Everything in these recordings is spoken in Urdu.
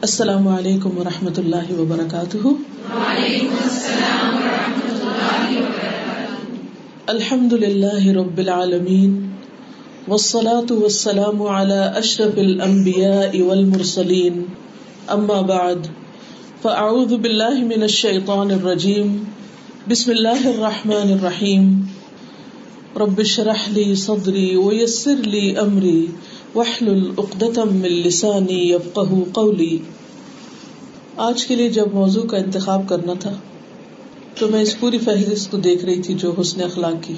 السلام علیکم و رحمۃ اللہ وبرکاتہ۔ الحمد للہ رب العالمین، والصلاة والسلام على اشرف الانبیاء والمرسلین۔ اما بعد، فاعوذ باللہ من الشیطان الرجیم۔ بسم اللہ الرحمن الرحیم۔ رب اشرح لي صدری ويسر لي امری لسانی قولی۔ آج کے لیے جب موضوع کا انتخاب کرنا تھا، تو میں اس پوری فہرست کو دیکھ رہی تھی جو حسن اخلاق کی۔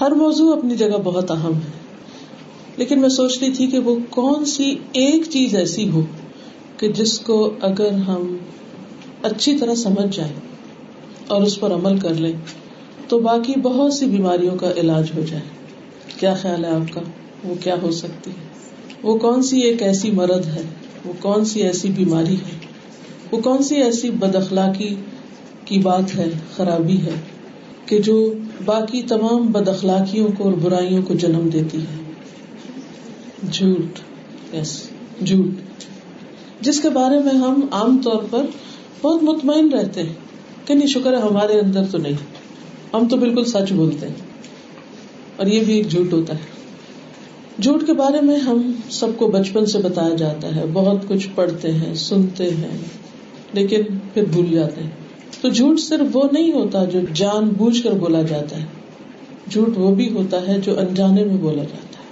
ہر موضوع اپنی جگہ بہت اہم ہے، لیکن میں سوچ رہی تھی کہ وہ کون سی ایک چیز ایسی ہو کہ جس کو اگر ہم اچھی طرح سمجھ جائیں اور اس پر عمل کر لیں، تو باقی بہت سی بیماریوں کا علاج ہو جائے۔ کیا خیال ہے آپ کا؟ وہ کیا ہو سکتی ہے؟ وہ کون سی ایک ایسی مرد ہے؟ وہ کون سی ایسی بیماری ہے؟ وہ کون سی ایسی بد اخلاقی کی بات ہے، خرابی ہے، کہ جو باقی تمام بد اخلاقیوں کو اور برائیوں کو جنم دیتی ہے؟ جھوٹ یس جھوٹ۔ جس کے بارے میں ہم عام طور پر بہت مطمئن رہتے ہیں کہ نہیں، شکر ہے ہمارے اندر تو نہیں۔ ہم تو بالکل سچ بولتے ہیں۔ اور یہ بھی ایک جھوٹ ہوتا ہے۔ جھوٹ کے بارے میں ہم سب کو بچپن سے بتایا جاتا ہے، بہت کچھ پڑھتے ہیں، سنتے ہیں، لیکن پھر بھول جاتے ہیں۔ تو جھوٹ صرف وہ نہیں ہوتا جو جان بوجھ کر بولا جاتا ہے۔ جھوٹ وہ بھی ہوتا ہے جو انجانے میں بولا جاتا ہے،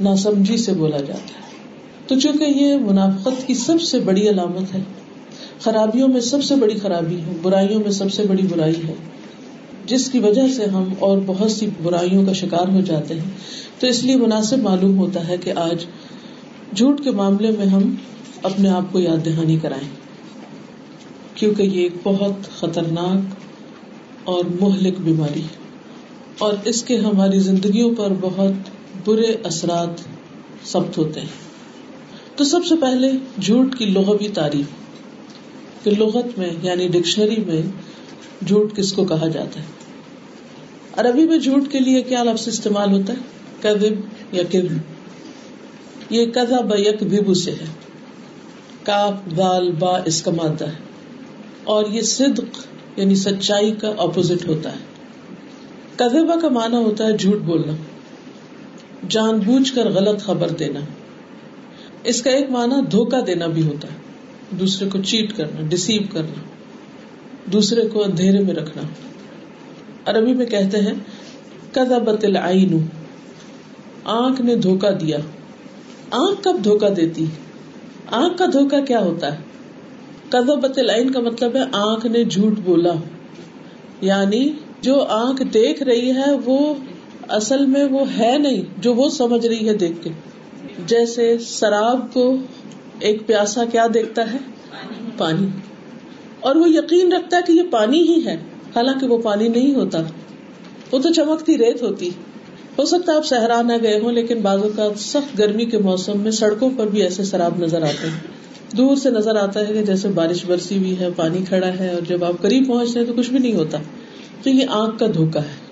ناسمجھی سے بولا جاتا ہے۔ تو چونکہ یہ منافقت کی سب سے بڑی علامت ہے، خرابیوں میں سب سے بڑی خرابی ہے، برائیوں میں سب سے بڑی برائی ہے۔ جس کی وجہ سے ہم اور بہت سی برائیوں کا شکار ہو جاتے ہیں۔ تو اس لیے مناسب معلوم ہوتا ہے کہ آج جھوٹ کے معاملے میں ہم اپنے آپ کو یاد دہانی کرائیں۔ کیونکہ یہ ایک بہت خطرناک اور مہلک بیماری ہے۔ اور اس کے ہماری زندگیوں پر بہت برے اثرات ثبت ہوتے ہیں۔ تو سب سے پہلے جھوٹ کی لغوی تعریف۔ کہ لغت میں یعنی ڈکشنری میں جھوٹ کس کو کہا جاتا ہے؟ عربی میں جھوٹ کے لیے کیا لفظ استعمال ہوتا ہے؟ کذب یا کذب؟ یہ کذا بیک ببو سے ہے۔ کاف دال با اس کا مادہ ہے۔ اور یہ صدق یعنی سچائی کا اپوزٹ ہوتا ہے۔ کذبہ کا معنی ہوتا ہے جھوٹ بولنا۔ جان بوجھ کر غلط خبر دینا۔ اس کا ایک معنی دھوکا دینا بھی ہوتا ہے۔ دوسرے کو چیٹ کرنا ڈسیو کرنا۔ دوسرے کو اندھیرے میں رکھنا۔ عربی میں کہتے ہیں کذا بتل آنکھ نے دھوکا دیا۔ آنکھ کب دھوکا دیتی؟ آنکھ کا دھوکا کیا ہوتا ہے؟ کذبت العین کا مطلب ہے، آنکھ نے جھوٹ بولا۔ یعنی جو آنکھ دیکھ رہی ہے، وہ اصل میں وہ ہے نہیں، جو وہ سمجھ رہی ہے دیکھ کے۔ جیسے شراب کو ایک پیاسا کیا دیکھتا ہے؟ پانی۔ اور وہ یقین رکھتا ہے کہ یہ پانی ہی ہے۔ حالانکہ وہ پانی نہیں ہوتا۔ وہ تو چمکتی ریت ہوتی۔ ہو سکتا ہے آپ صحرا نہ گئے ہوں، لیکن بعض اوقات سخت گرمی کے موسم میں سڑکوں پر بھی ایسے شراب نظر آتے ہیں۔ دور سے نظر آتا ہے کہ جیسے بارش برسی ہوئی ہے، پانی کھڑا ہے اور جب آپ قریب پہنچتے ہیں تو کچھ بھی نہیں ہوتا۔ تو یہ آنکھ کا دھوکا ہے۔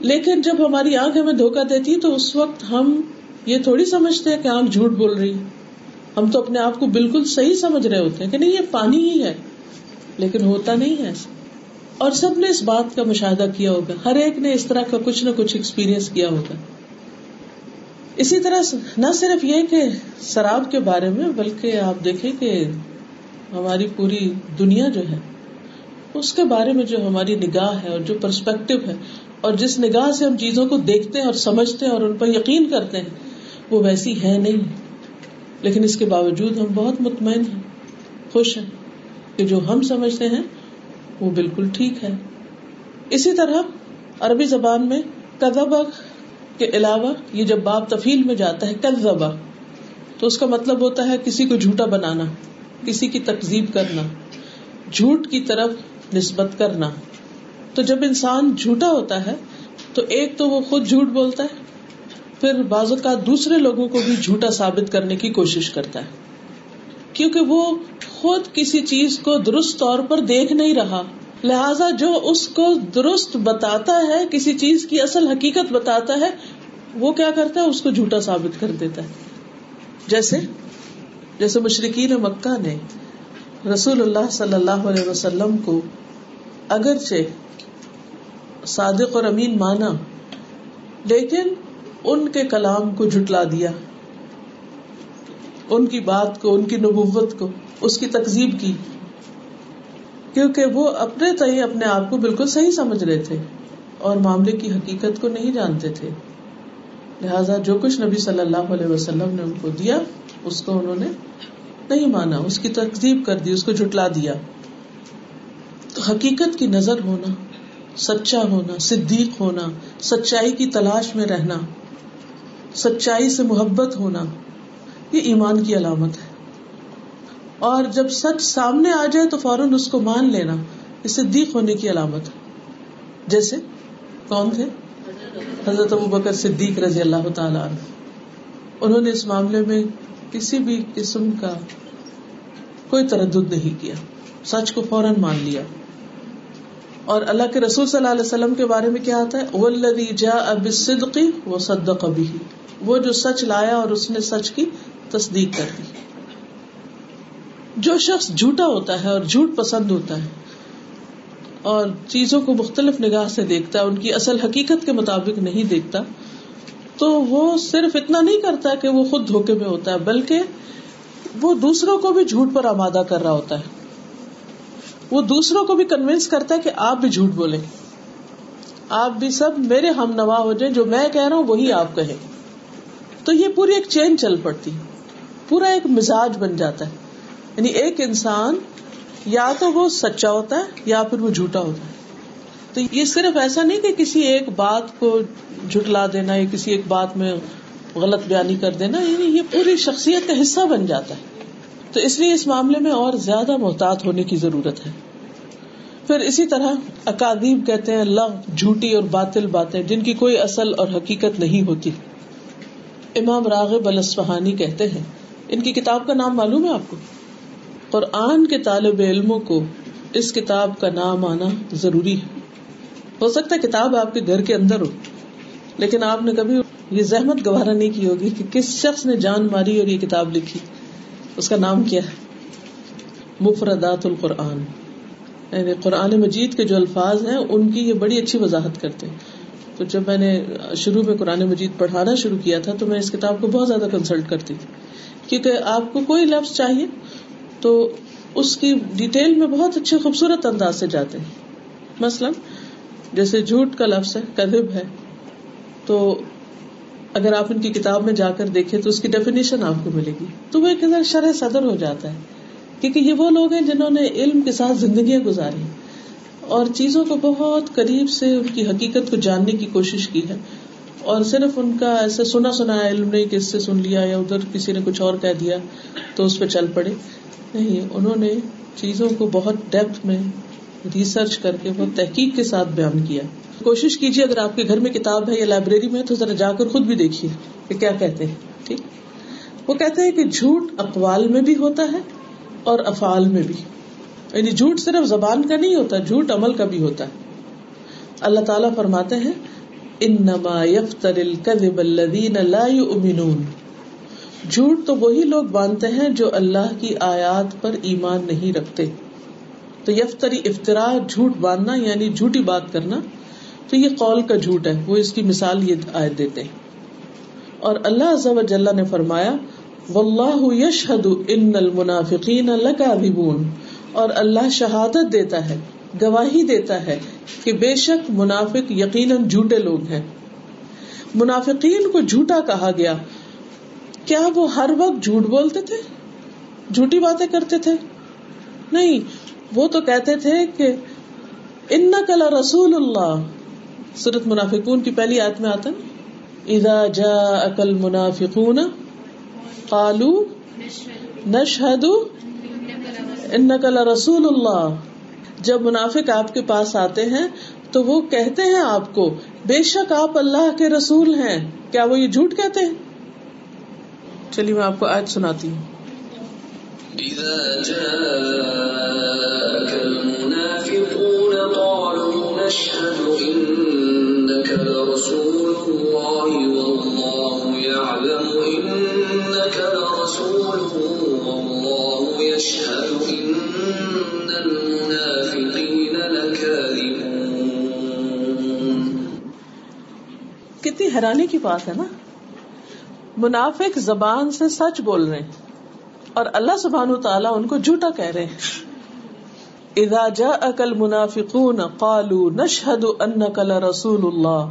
لیکن جب ہماری آنکھ ہمیں دھوکا دیتی تو اس وقت ہم یہ تھوڑی سمجھتے ہیں کہ آنکھ جھوٹ بول رہی۔ ہم تو اپنے آپ کو بالکل صحیح سمجھ رہے ہوتے ہیں کہ نہیں، یہ پانی ہی ہے۔ لیکن ہوتا نہیں ہے۔ ایسا اور سب نے اس بات کا مشاہدہ کیا ہوگا۔ ہر ایک نے اس طرح کا کچھ نہ کچھ ایکسپیرئنس کیا ہوگا۔ اسی طرح نہ صرف یہ کہ شراب کے بارے میں، بلکہ آپ دیکھیں کہ ہماری پوری دنیا جو ہے، اس کے بارے میں جو ہماری نگاہ ہے اور جو پرسپیکٹو ہے، اور جس نگاہ سے ہم چیزوں کو دیکھتے ہیں اور سمجھتے ہیں اور ان پر یقین کرتے ہیں، وہ ویسی ہے نہیں۔ لیکن اس کے باوجود ہم بہت مطمئن ہیں، خوش ہیں کہ جو ہم سمجھتے ہیں وہ بالکل ٹھیک ہے۔ اسی طرح عربی زبان میں کذبہ کے علاوہ یہ جب باب تفیل میں جاتا ہے کذبہ، تو اس کا مطلب ہوتا ہے کسی کو جھوٹا بنانا، کسی کی تقزیب کرنا، جھوٹ کی طرف نسبت کرنا۔ تو جب انسان جھوٹا ہوتا ہے، تو ایک تو وہ خود جھوٹ بولتا ہے، پھر بعض اوقات دوسرے لوگوں کو بھی جھوٹا ثابت کرنے کی کوشش کرتا ہے۔ کیونکہ وہ خود کسی چیز کو درست طور پر دیکھ نہیں رہا۔ لہذا جو اس کو درست بتاتا ہے، کسی چیز کی اصل حقیقت بتاتا ہے، وہ کیا کرتا ہے؟ اس کو جھوٹا ثابت کر دیتا ہے۔ جیسے جیسے مشرقین مکہ نے رسول اللہ صلی اللہ علیہ وسلم کو اگرچہ صادق اور امین مانا، لیکن ان کے کلام کو جھٹلا دیا۔ ان کی بات کو، ان کی نبوت کو، اس کی تقزیب کی۔ کیونکہ وہ اپنے تئی اپنے آپ کو بالکل صحیح سمجھ رہے تھے اور معاملے کی حقیقت کو نہیں جانتے تھے۔ لہذا جو کچھ نبی صلی اللہ علیہ وسلم نے ان کو دیا، اس کو انہوں نے نہیں مانا، اس کی تقزیب کر دی، اس کو جٹلا دیا۔ تو حقیقت کی نظر ہونا، سچا ہونا، صدیق ہونا، سچائی کی تلاش میں رہنا، سچائی سے محبت ہونا یہ ایمان کی علامت ہے۔ اور جب سچ سامنے آ جائے تو فوراً اس کو مان لینا یہ صدیق ہونے کی علامت ہے۔ جیسے کون تھے؟ حضرت ابو بکر صدیق رضی اللہ تعالی انہوں نے اس معاملے میں کسی بھی قسم کا کوئی تردد نہیں کیا۔ سچ کو فوراً مان لیا۔ اور اللہ کے رسول صلی اللہ علیہ وسلم کے بارے میں کیا آتا ہے؟ وہ جا اب صدقی وہ صدق ابھی وہ جو سچ لایا اور اس نے سچ کی تصدیق کر دی جو شخص جھوٹا ہوتا ہے اور جھوٹ پسند ہوتا ہے اور چیزوں کو مختلف نگاہ سے دیکھتا ہے، ان کی اصل حقیقت کے مطابق نہیں دیکھتا، تو وہ صرف اتنا نہیں کرتا کہ وہ خود دھوکے میں ہوتا ہے، بلکہ وہ دوسروں کو بھی جھوٹ پر آمادہ کر رہا ہوتا ہے۔ وہ دوسروں کو بھی کنوینس کرتا ہے کہ آپ بھی جھوٹ بولے آپ بھی سب میرے ہم نوا ہو جائیں، جو میں کہہ رہا ہوں وہی آپ کہیں۔ تو یہ پوری ایک چین چل پڑتی۔ ہے پورا ایک مزاج بن جاتا ہے۔ یعنی ایک انسان یا تو وہ سچا ہوتا ہے یا پھر وہ جھوٹا ہوتا ہے۔ تو یہ صرف ایسا نہیں کہ کسی ایک بات کو جھٹلا دینا، یا کسی ایک بات میں غلط بیانی کر دینا یعنی یہ پوری شخصیت کا حصہ بن جاتا ہے۔ تو اس لیے اس معاملے میں اور زیادہ محتاط ہونے کی ضرورت ہے۔ پھر اسی طرح اکادیب کہتے ہیں، لغ، جھوٹی اور باطل باتیں جن کی کوئی اصل اور حقیقت نہیں ہوتی۔ امام راغب الاسفہانی کہتے ہیں ان کی کتاب کا نام معلوم ہے آپ کو؟ قرآن کے طالب علموں کو اس کتاب کا نام آنا ضروری ہے۔ ہو سکتا ہے کتاب آپ کے گھر کے اندر ہو، لیکن آپ نے کبھی یہ زحمت گوارا نہیں کی ہوگی کہ کس شخص نے جان ماری اور یہ کتاب لکھی۔ اس کا نام کیا ہے؟ مفردات القرآن۔ یعنی قرآن مجید کے جو الفاظ ہیں، ان کی یہ بڑی اچھی وضاحت کرتے ہیں۔ تو جب میں نے شروع میں قرآن مجید پڑھانا شروع کیا تھا، تو میں اس کتاب کو بہت زیادہ کنسلٹ کرتی تھی۔ کیونکہ آپ کو کوئی لفظ چاہیے تو اس کی ڈیٹیل میں بہت اچھے خوبصورت انداز سے جاتے ہیں۔ مثلاً، جیسے جھوٹ کا لفظ ہے کدب ہے۔ تو اگر آپ ان کی کتاب میں جا کر دیکھیں تو اس کی ڈیفینیشن آپ کو ملے گی۔ تو وہ ایک شرح صدر ہو جاتا ہے۔ کیونکہ یہ وہ لوگ ہیں جنہوں نے علم کے ساتھ زندگیاں گزاری۔ اور چیزوں کو بہت قریب سے ان کی حقیقت کو جاننے کی کوشش کی ہے۔ اور صرف ان کا ایسے سنا سنا علم نہیں کہ اس سے سن لیا یا ادھر کسی نے کچھ اور کہہ دیا تو اس پہ چل پڑے۔ نہیں، انہوں نے چیزوں کو بہت ڈیپتھ میں ریسرچ کر کے بہت تحقیق کے ساتھ بیان کیا۔ کوشش کیجیے اگر آپ کے گھر میں کتاب ہے یا لائبریری میں تو ذرا جا کر خود بھی دیکھیے کہ کیا کہتے ہیں، ٹھیک؟ وہ کہتے ہیں کہ جھوٹ اقوال میں بھی ہوتا ہے اور افعال میں بھی۔ یعنی جھوٹ صرف زبان کا نہیں ہوتا، جھوٹ عمل کا بھی ہوتا ہے۔ اللہ تعالیٰ فرماتے ہیں انما يفتر الكذب الذين لا يؤمنون جھوٹ تو وہی لوگ باندھتے ہیں جو اللہ کی آیات پر ایمان نہیں رکھتے۔ تو یفتری افطرا جھوٹ باندھنا یعنی جھوٹی بات کرنا، تو یہ قول کا جھوٹ ہے، وہ اس کی مثال یہ آیت دیتے اور اللہ عز و جل نے فرمایا واللہ یشہد ان المنافقین لکاذبون۔ اور اللہ شہادت دیتا ہے۔ گواہی دیتا ہے کہ بے شک منافق یقیناً جھوٹے لوگ ہیں۔ منافقین کو جھوٹا کہا گیا۔ کیا وہ ہر وقت جھوٹ بولتے تھے؟ جھوٹی باتیں کرتے تھے؟ نہیں، وہ تو کہتے تھے کہ ان کلا رسول اللہ۔ سورت منافقون کی پہلی آیت میں آتا اذا جا اکل منافقون کالو نشہد ان کلا رسول اللہ۔ جب منافق آپ کے پاس آتے ہیں تو وہ کہتے ہیں آپ کو، بے شک آپ اللہ کے رسول ہیں. کیا وہ یہ جھوٹ کہتے ہیں؟ چلیے میں آپ کو آج سناتی ہوں. لرسول الله حیرانی کی بات ہے نا۔ منافق زبان سے سچ بول رہے ہیں اور اللہ سبحان تعالیٰ ان کو جھوٹا کہہ رہے ہیں۔ اذا جاءك المنافقون قالوا نشهد انك لرسول الله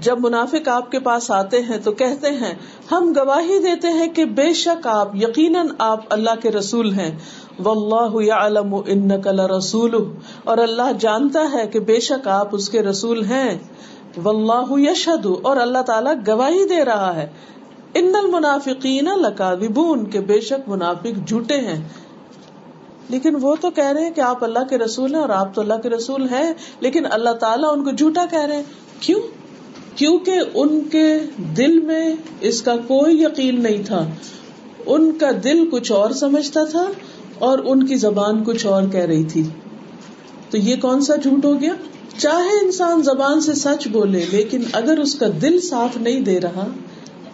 جب منافق آپ کے پاس آتے ہیں تو کہتے ہیں، ہم گواہی دیتے ہیں کہ بے شک آپ یقیناً آپ اللہ کے رسول ہیں۔ واللہ یعلم انک لرسول اور اللہ جانتا ہے کہ بے شک آپ اس کے رسول ہیں۔ واللہ یشہد اور اللہ تعالیٰ گواہی دے رہا ہے۔ ان المنافقین لکاذبون، کہ بے شک منافق جھوٹے ہیں۔ لیکن وہ تو کہہ رہے ہیں کہ آپ اللہ کے رسول ہیں اور آپ تو اللہ کے رسول ہیں، لیکن اللہ تعالیٰ ان کو جھوٹا کہہ رہے ہیں۔ کیوں؟ کیونکہ ان کے دل میں اس کا کوئی یقین نہیں تھا۔ ان کا دل کچھ اور سمجھتا تھا اور ان کی زبان کچھ اور کہہ رہی تھی۔ تو یہ کون سا جھوٹ ہو گیا؟ چاہے انسان زبان سے سچ بولے لیکن اگر اس کا دل صاف نہیں دے رہا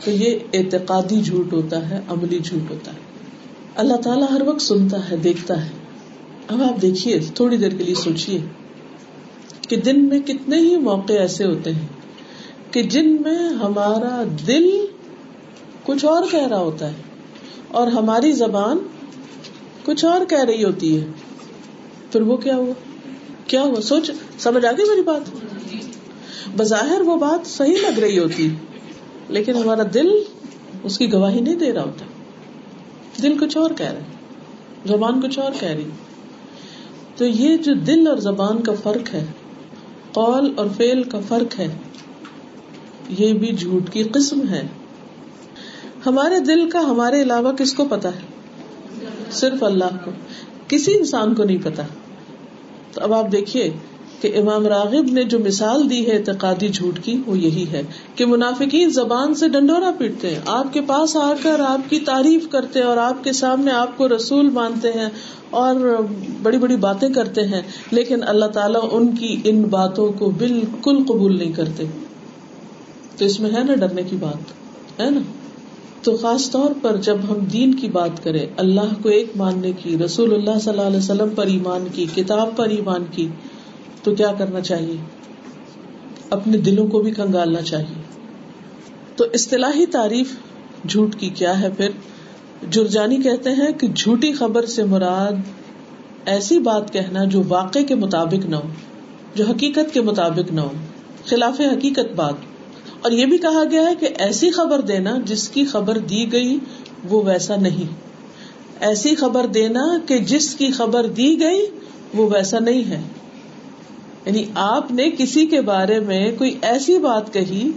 تو یہ اعتقادی جھوٹ ہوتا ہے، عملی جھوٹ ہوتا ہے۔ اللہ تعالیٰ ہر وقت سنتا ہے، دیکھتا ہے۔ اب آپ دیکھیے، تھوڑی دیر کے لیے سوچیے کہ دن میں کتنے ہی موقع ایسے ہوتے ہیں کہ جن میں ہمارا دل کچھ اور کہہ رہا ہوتا ہے اور ہماری زبان کچھ اور کہہ رہی ہوتی ہے۔ پھر وہ کیا ہوا؟ کیا ہوا؟ سوچ، سمجھ آ گئی میری بات؟ بظاہر وہ بات صحیح لگ رہی ہوتی، لیکن ہمارا دل اس کی گواہی نہیں دے رہا ہوتا۔ دل کچھ اور کہہ رہا ہے، زبان کچھ اور کہہ رہی۔ تو یہ جو دل اور زبان کا فرق ہے، قول اور فیل کا فرق ہے، یہ بھی جھوٹ کی قسم ہے۔ ہمارے دل کا ہمارے علاوہ کس کو پتا ہے؟ صرف اللہ کو۔ کسی انسان کو نہیں پتا تو اب آپ دیکھیے کہ امام راغب نے جو مثال دی ہے اعتقادی جھوٹ کی، وہ یہی ہے کہ منافقین زبان سے ڈنڈورا پیٹتے ہیں۔ آپ کے پاس آ کر آپ کی تعریف کرتے ہیں اور آپ کے سامنے آپ کو رسول مانتے ہیں اور بڑی بڑی باتیں کرتے ہیں، لیکن اللہ تعالیٰ ان کی ان باتوں کو بالکل قبول نہیں کرتے۔ تو اس میں ہے نا ڈرنے کی بات، ہے نا؟ تو خاص طور پر جب ہم دین کی بات کریں، اللہ کو ایک ماننے کی، رسول اللہ صلی اللہ علیہ وسلم پر ایمان کی، کتاب پر ایمان کی، تو کیا کرنا چاہیے؟ اپنے دلوں کو بھی کنگالنا چاہیے۔ تو اصطلاحی تعریف جھوٹ کی کیا ہے پھر؟ جرجانی کہتے ہیں کہ جھوٹی خبر سے مراد ایسی بات کہنا جو واقع کے مطابق نہ ہو، جو حقیقت کے مطابق نہ ہو، خلاف حقیقت بات۔ اور یہ بھی کہا گیا ہے کہ ایسی خبر دینا جس کی خبر دی گئی وہ ویسا نہیں۔ ایسی خبر دینا کہ جس کی خبر دی گئی وہ ویسا نہیں ہے۔ یعنی آپ نے کسی کے بارے میں کوئی ایسی بات کہی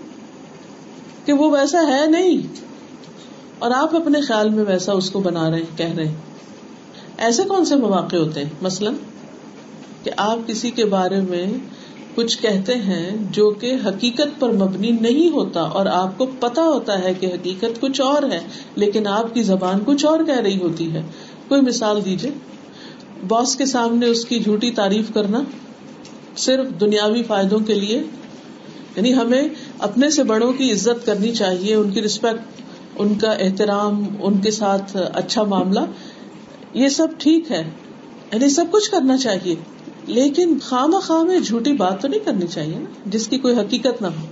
کہ وہ ویسا ہے نہیں اور آپ اپنے خیال میں ویسا اس کو بنا رہے، کہہ رہے۔ ایسے کون سے مواقع ہوتے ہیں؟ مثلاً کہ آپ کسی کے بارے میں کچھ کہتے ہیں جو کہ حقیقت پر مبنی نہیں ہوتا اور آپ کو پتا ہوتا ہے کہ حقیقت کچھ اور ہے، لیکن آپ کی زبان کچھ اور کہہ رہی ہوتی ہے۔ کوئی مثال دیجیے باس کے سامنے اس کی جھوٹی تعریف کرنا صرف دنیاوی فائدوں کے لیے یعنی ہمیں اپنے سے بڑوں کی عزت کرنی چاہیے، ان کی رسپیکٹ ان کا احترام، ان کے ساتھ اچھا معاملہ، یہ سب ٹھیک ہے۔ یعنی سب کچھ کرنا چاہیے۔ لیکن خام خواہ میں جھوٹی بات تو نہیں کرنی چاہیے نا، جس کی کوئی حقیقت نہ ہو۔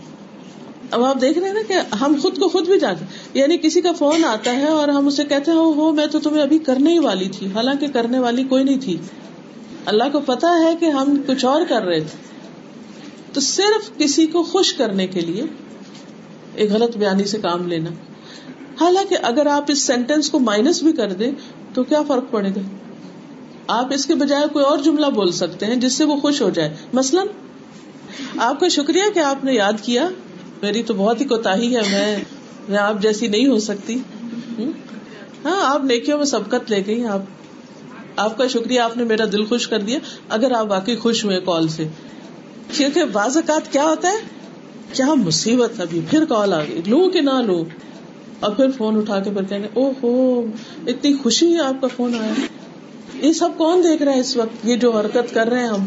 اب آپ دیکھ رہے ہیں نا کہ ہم خود کو خود بھی جانتے یعنی کسی کا فون آتا ہے اور ہم اسے کہتے ہیں ہو میں تو تمہیں ابھی کرنے ہی والی تھی۔ حالانکہ کرنے والی کوئی نہیں تھی۔ اللہ کو پتا ہے کہ ہم کچھ اور کر رہے تھے۔ تو صرف کسی کو خوش کرنے کے لیے ایک غلط بیانی سے کام لینا۔ حالانکہ اگر آپ اس سینٹینس کو مائنس بھی کر دیں، تو کیا فرق پڑے گا؟ آپ اس کے بجائے کوئی اور جملہ بول سکتے ہیں جس سے وہ خوش ہو جائے۔ مثلاً، آپ کا شکریہ کہ آپ نے یاد کیا۔ میری تو بہت ہی کوتا ہے، میں میں آپ جیسی نہیں ہو سکتی۔ ہاں آپ نیکیوں میں سبقت لے گئی آپ آپ کا شکریہ، آپ نے میرا دل خوش کر دیا۔ اگر آپ واقعی خوش ہوئے کال سے۔ کیونکہ بعض اوقات کیا ہوتا ہے؟ کیا مصیبت ابھی پھر کال آ گئی۔ لو کہ نہ لو اور پھر فون اٹھا کے پھر کہیں گے او ہو، اتنی خوشی ہے آپ کا فون آیا۔ یہ سب کون دیکھ رہا ہے اس وقت؟ یہ جو حرکت کر رہے ہیں ہم،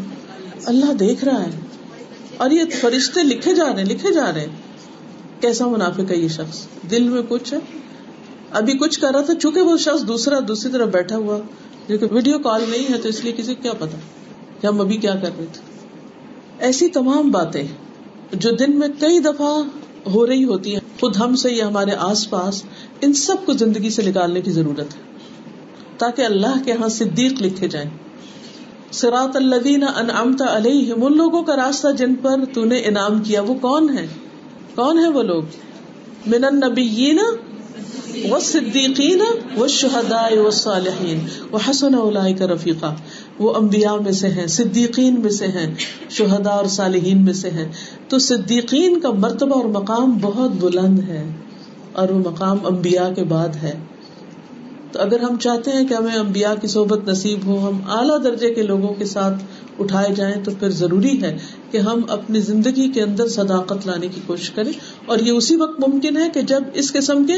اللہ دیکھ رہا ہے۔ اور یہ فرشتے لکھے جا رہے ہیں، لکھے جا رہے ہیں۔ کیسا منافق ہے یہ شخص؟ دل میں کچھ ہے۔ ابھی کچھ کر رہا تھا، چونکہ وہ شخص دوسرا، دوسری طرف بیٹھا ہوا، جو کہ ویڈیو کال نہیں ہے تو اس لیے کسی کو کیا پتا؟ کہ ہم ابھی کیا کر رہے تھے۔ ایسی تمام باتیں جو دن میں کئی دفعہ ہو رہی ہوتی ہیں، خود ہم سے یا ہمارے آس پاس، ان سب کو زندگی سے نکالنے کی ضرورت ہے۔ تاکہ اللہ کے ہاں صدیق لکھے جائیں۔ سراط الدین انعمت علیہم، ان لوگوں کا راستہ جن پر تو نے انعام کیا، وہ کون ہے کون ہے وہ لوگ؟ من النبیین و صدیقین و شہداء و صالحین و حسن اولئک رفیقا۔ وہ انبیاء میں سے ہیں، صدیقین میں سے ہیں، شہداء اور صالحین میں سے ہیں۔ تو صدیقین کا مرتبہ اور مقام بہت بلند ہے، اور وہ مقام انبیاء کے بعد ہے۔ تو اگر ہم چاہتے ہیں کہ ہمیں امبیا کی صحبت نصیب ہو، ہم اعلیٰ درجے کے لوگوں کے ساتھ اٹھائے جائیں، تو پھر ضروری ہے کہ ہم اپنی زندگی کے اندر صداقت لانے کی کوشش کریں۔ اور یہ اسی وقت ممکن ہے کہ جب اس قسم کے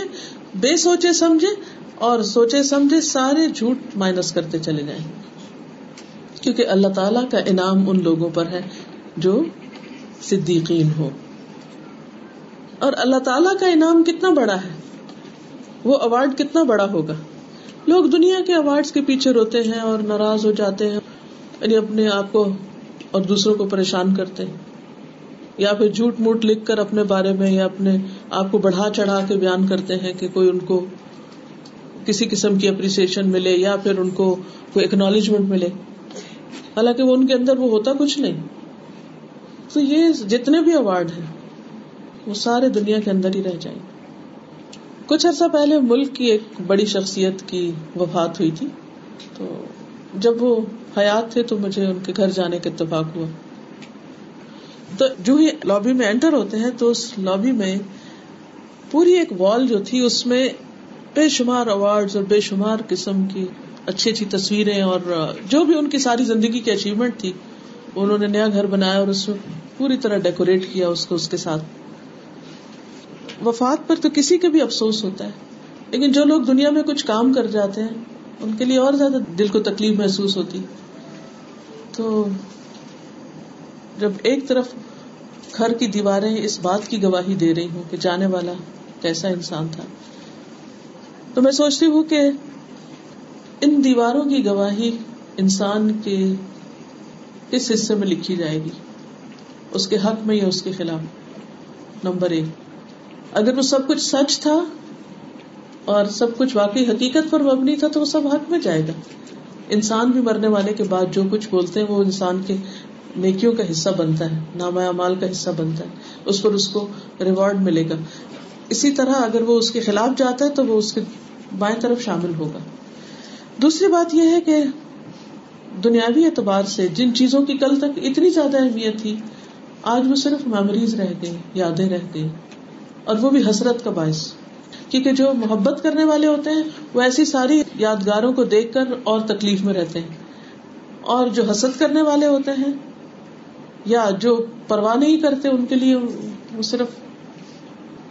بے سوچے سمجھے اور سوچے سمجھے سارے جھوٹ مائنس کرتے چلے جائیں۔ کیونکہ اللہ تعالی کا انعام ان لوگوں پر ہے جو صدیقین ہو اور اللہ تعالی کا انعام کتنا بڑا ہے؟ وہ اوارڈ کتنا بڑا ہوگا؟ لوگ دنیا کے اوارڈ کے پیچھے روتے ہیں اور ناراض ہو جاتے ہیں یعنی اپنے آپ کو اور دوسروں کو پریشان کرتے ہیں۔ یا پھر جھوٹ موٹ لکھ کر اپنے بارے میں یا اپنے آپ کو بڑھا چڑھا کے بیان کرتے ہیں کہ کوئی ان کو کسی قسم کی اپریسیشن ملے یا پھر ان کو کوئی اکنالجمنٹ ملے۔ حالانکہ وہ ان کے اندر وہ ہوتا کچھ نہیں۔ تو یہ جتنے بھی اوارڈ ہیں، وہ سارے دنیا کے اندر ہی رہ جائیں۔ گے کچھ عرصہ پہلے ملک کی ایک بڑی شخصیت کی وفات ہوئی تھی۔ تو جب وہ حیات تھے تو مجھے ان کے گھر جانے کا اتفاق ہوا۔ تو جو ہی لابی میں انٹر ہوتے ہیں تو اس لابی میں پوری ایک وال جو تھی اس میں بے شمار اوارڈ اور بے شمار قسم کی اچھی اچھی تصویریں اور جو بھی ان کی ساری زندگی کی اچیومنٹ تھی، انہوں نے نیا گھر بنایا اور اس میں پوری طرح ڈیکوریٹ کیا اس کو، اس کے ساتھ۔ وفات پر تو کسی کے بھی افسوس ہوتا ہے۔ لیکن جو لوگ دنیا میں کچھ کام کر جاتے ہیں، ان کے لیے اور زیادہ دل کو تکلیف محسوس ہوتی۔ تو جب ایک طرف گھر کی دیواریں اس بات کی گواہی دے رہی ہوں کہ جانے والا کیسا انسان تھا۔ تو میں سوچتی ہوں کہ ان دیواروں کی گواہی انسان کے کس حصے میں لکھی جائے گی۔ اس کے حق میں یا اس کے خلاف۔ نمبر ایک۔ اگر وہ سب کچھ سچ تھا اور سب کچھ واقعی حقیقت پر مبنی تھا، تو وہ سب حق میں جائے گا۔ انسان بھی مرنے والے کے بعد جو کچھ بولتے ہیں، وہ انسان کے نیکیوں کا حصہ بنتا ہے نام مال کا حصہ بنتا ہے۔ اس پر اس کو ریوارڈ ملے گا۔ اسی طرح اگر وہ اس کے خلاف جاتا ہے، تو وہ اس کے بائیں طرف شامل ہوگا۔ دوسری بات یہ ہے کہ دنیاوی اعتبار سے جن چیزوں کی کل تک اتنی زیادہ اہمیت تھی، آج وہ صرف میموریز رہ گئی یادیں رہ گئی اور وہ بھی حسرت کا باعث۔ کیونکہ جو محبت کرنے والے ہوتے ہیں، وہ ایسی ساری یادگاروں کو دیکھ کر اور تکلیف میں رہتے ہیں۔ اور جو حسد کرنے والے ہوتے ہیں، یا جو پرواہ نہیں کرتے ان کے لیے، وہ صرف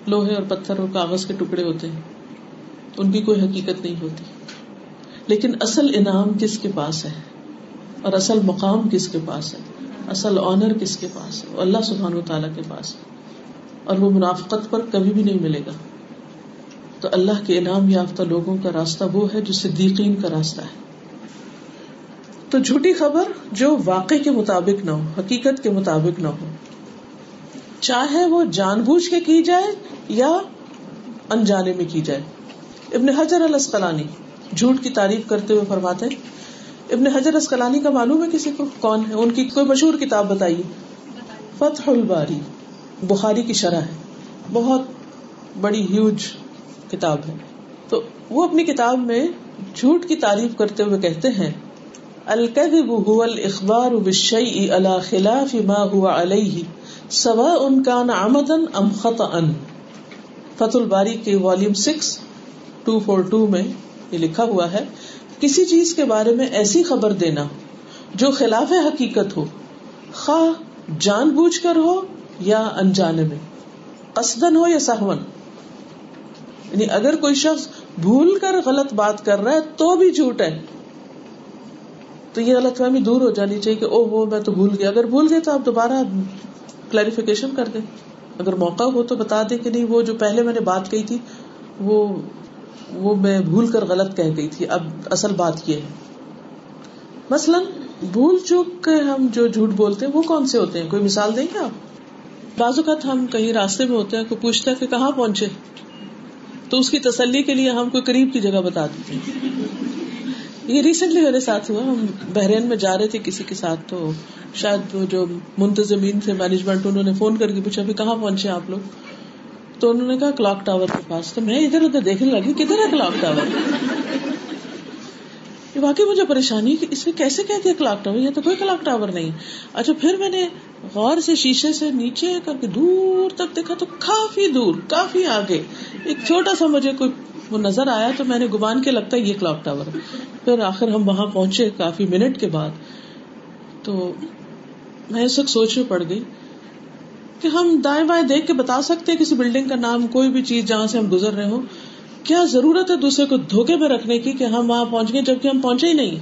لوہے اور پتھر اور کاغذ کے ٹکڑے ہوتے ہیں۔ ان کی کوئی حقیقت نہیں ہوتی۔ لیکن اصل انعام کس کے پاس ہے؟ اور اصل مقام کس کے پاس ہے؟ اصل آنر کس کے پاس ہے؟ اللہ سبحان و تعالیٰ کے پاس ہے۔ اور وہ منافقت پر کبھی بھی نہیں ملے گا۔ تو اللہ کے انعام یافتہ لوگوں کا راستہ وہ ہے جو صدیقین کا راستہ ہے۔ تو جھوٹی خبر جو واقع کے مطابق نہ ہو، حقیقت کے مطابق نہ ہو، چاہے وہ جان بوجھ کے کی جائے یا انجانے میں کی جائے۔ ابن حجر الاسقلانی جھوٹ کی تعریف کرتے ہوئے فرماتے ابن حجر اسکلانی کا معلوم ہے کسی کو؟ کون ہے؟ ان کی کوئی مشہور کتاب بتائیے۔ فتح الباری۔ بخاری کی شرح ہے۔ بہت بڑی ہیوج کتاب ہے۔ تو وہ اپنی کتاب میں جھوٹ کی تعریف کرتے ہوئے کہتے ہیں، الکذب هو الاخبار بالشيء على خلاف ما هو عليه سواء كان عمدا ام خطا فتح الباری کے والیوم 6 242 میں یہ لکھا ہوا ہے، کسی چیز کے بارے میں ایسی خبر دینا جو خلاف حقیقت ہو، خواہ جان بوجھ کر ہو یا انجانے میں قصدن ہو یا سہون یعنی اگر کوئی شخص بھول کر غلط بات کر رہا ہے تو بھی جھوٹ ہے۔ تو یہ غلط فہمی دور ہو جانی چاہیے کہ او ہو میں تو بھول گیا۔ اگر بھول گئے تو آپ دوبارہ کلیریفیکیشن کر دیں۔ اگر موقع ہو تو بتا دیں کہ نہیں، وہ جو پہلے میں نے بات کہی تھی، وہ وہ میں بھول کر غلط کہہ گئی تھی۔ اب اصل بات یہ ہے۔ مثلاً بھول چوک کے ہم جو جھوٹ بولتے ہیں، وہ کون سے ہوتے ہیں؟ کوئی مثال دیں گے آپ؟ بعض اوقات ہم کہیں راستے میں ہوتے ہیں، کوئی پوچھتا ہے کہ کہاں پہنچے؟ تو اس کی تسلی کے لیے ہم کوئی قریب کی جگہ بتا دیتے ہیں۔ یہ ریسنٹلی میرے ساتھ ہوا، ہم بحرین میں جا رہے تھے کسی کے ساتھ، تو شاید وہ جو منتظمین تھے مینجمنٹ انہوں نے فون کر کے پوچھا کہاں پہنچے آپ لوگ؟ تو انہوں نے کہا کلاک ٹاور کے پاس۔ تو میں ادھر ادھر دیکھنے لگی، کدھر ہے کلاک ٹاور واقعی مجھے پریشانی کہ اس میں کیسے کہہ دیا کلاک ٹاور؟ یہ تو کوئی کلاک ٹاور نہیں۔ اچھا پھر میں نے غور سے شیشے سے نیچے کر کے دور تک دیکھا تو کافی دور، کافی آگے۔ ایک چھوٹا سا مجھے کوئی وہ نظر آیا تو میں نے گمان کے لگتا ہے یہ کلاک ٹاور پھر آخر ہم وہاں پہنچے کافی منٹ کے بعد۔ تو میں اس وقت سوچ میں پڑ گئی کہ ہم دائیں بائیں دیکھ کے بتا سکتے ہیں کسی بلڈنگ کا نام، کوئی بھی چیز جہاں سے ہم گزر رہے ہوں۔ کیا ضرورت ہے دوسرے کو دھوکے میں رکھنے کی کہ ہم وہاں پہنچ گئے جبکہ ہم پہنچے ہی نہیں؟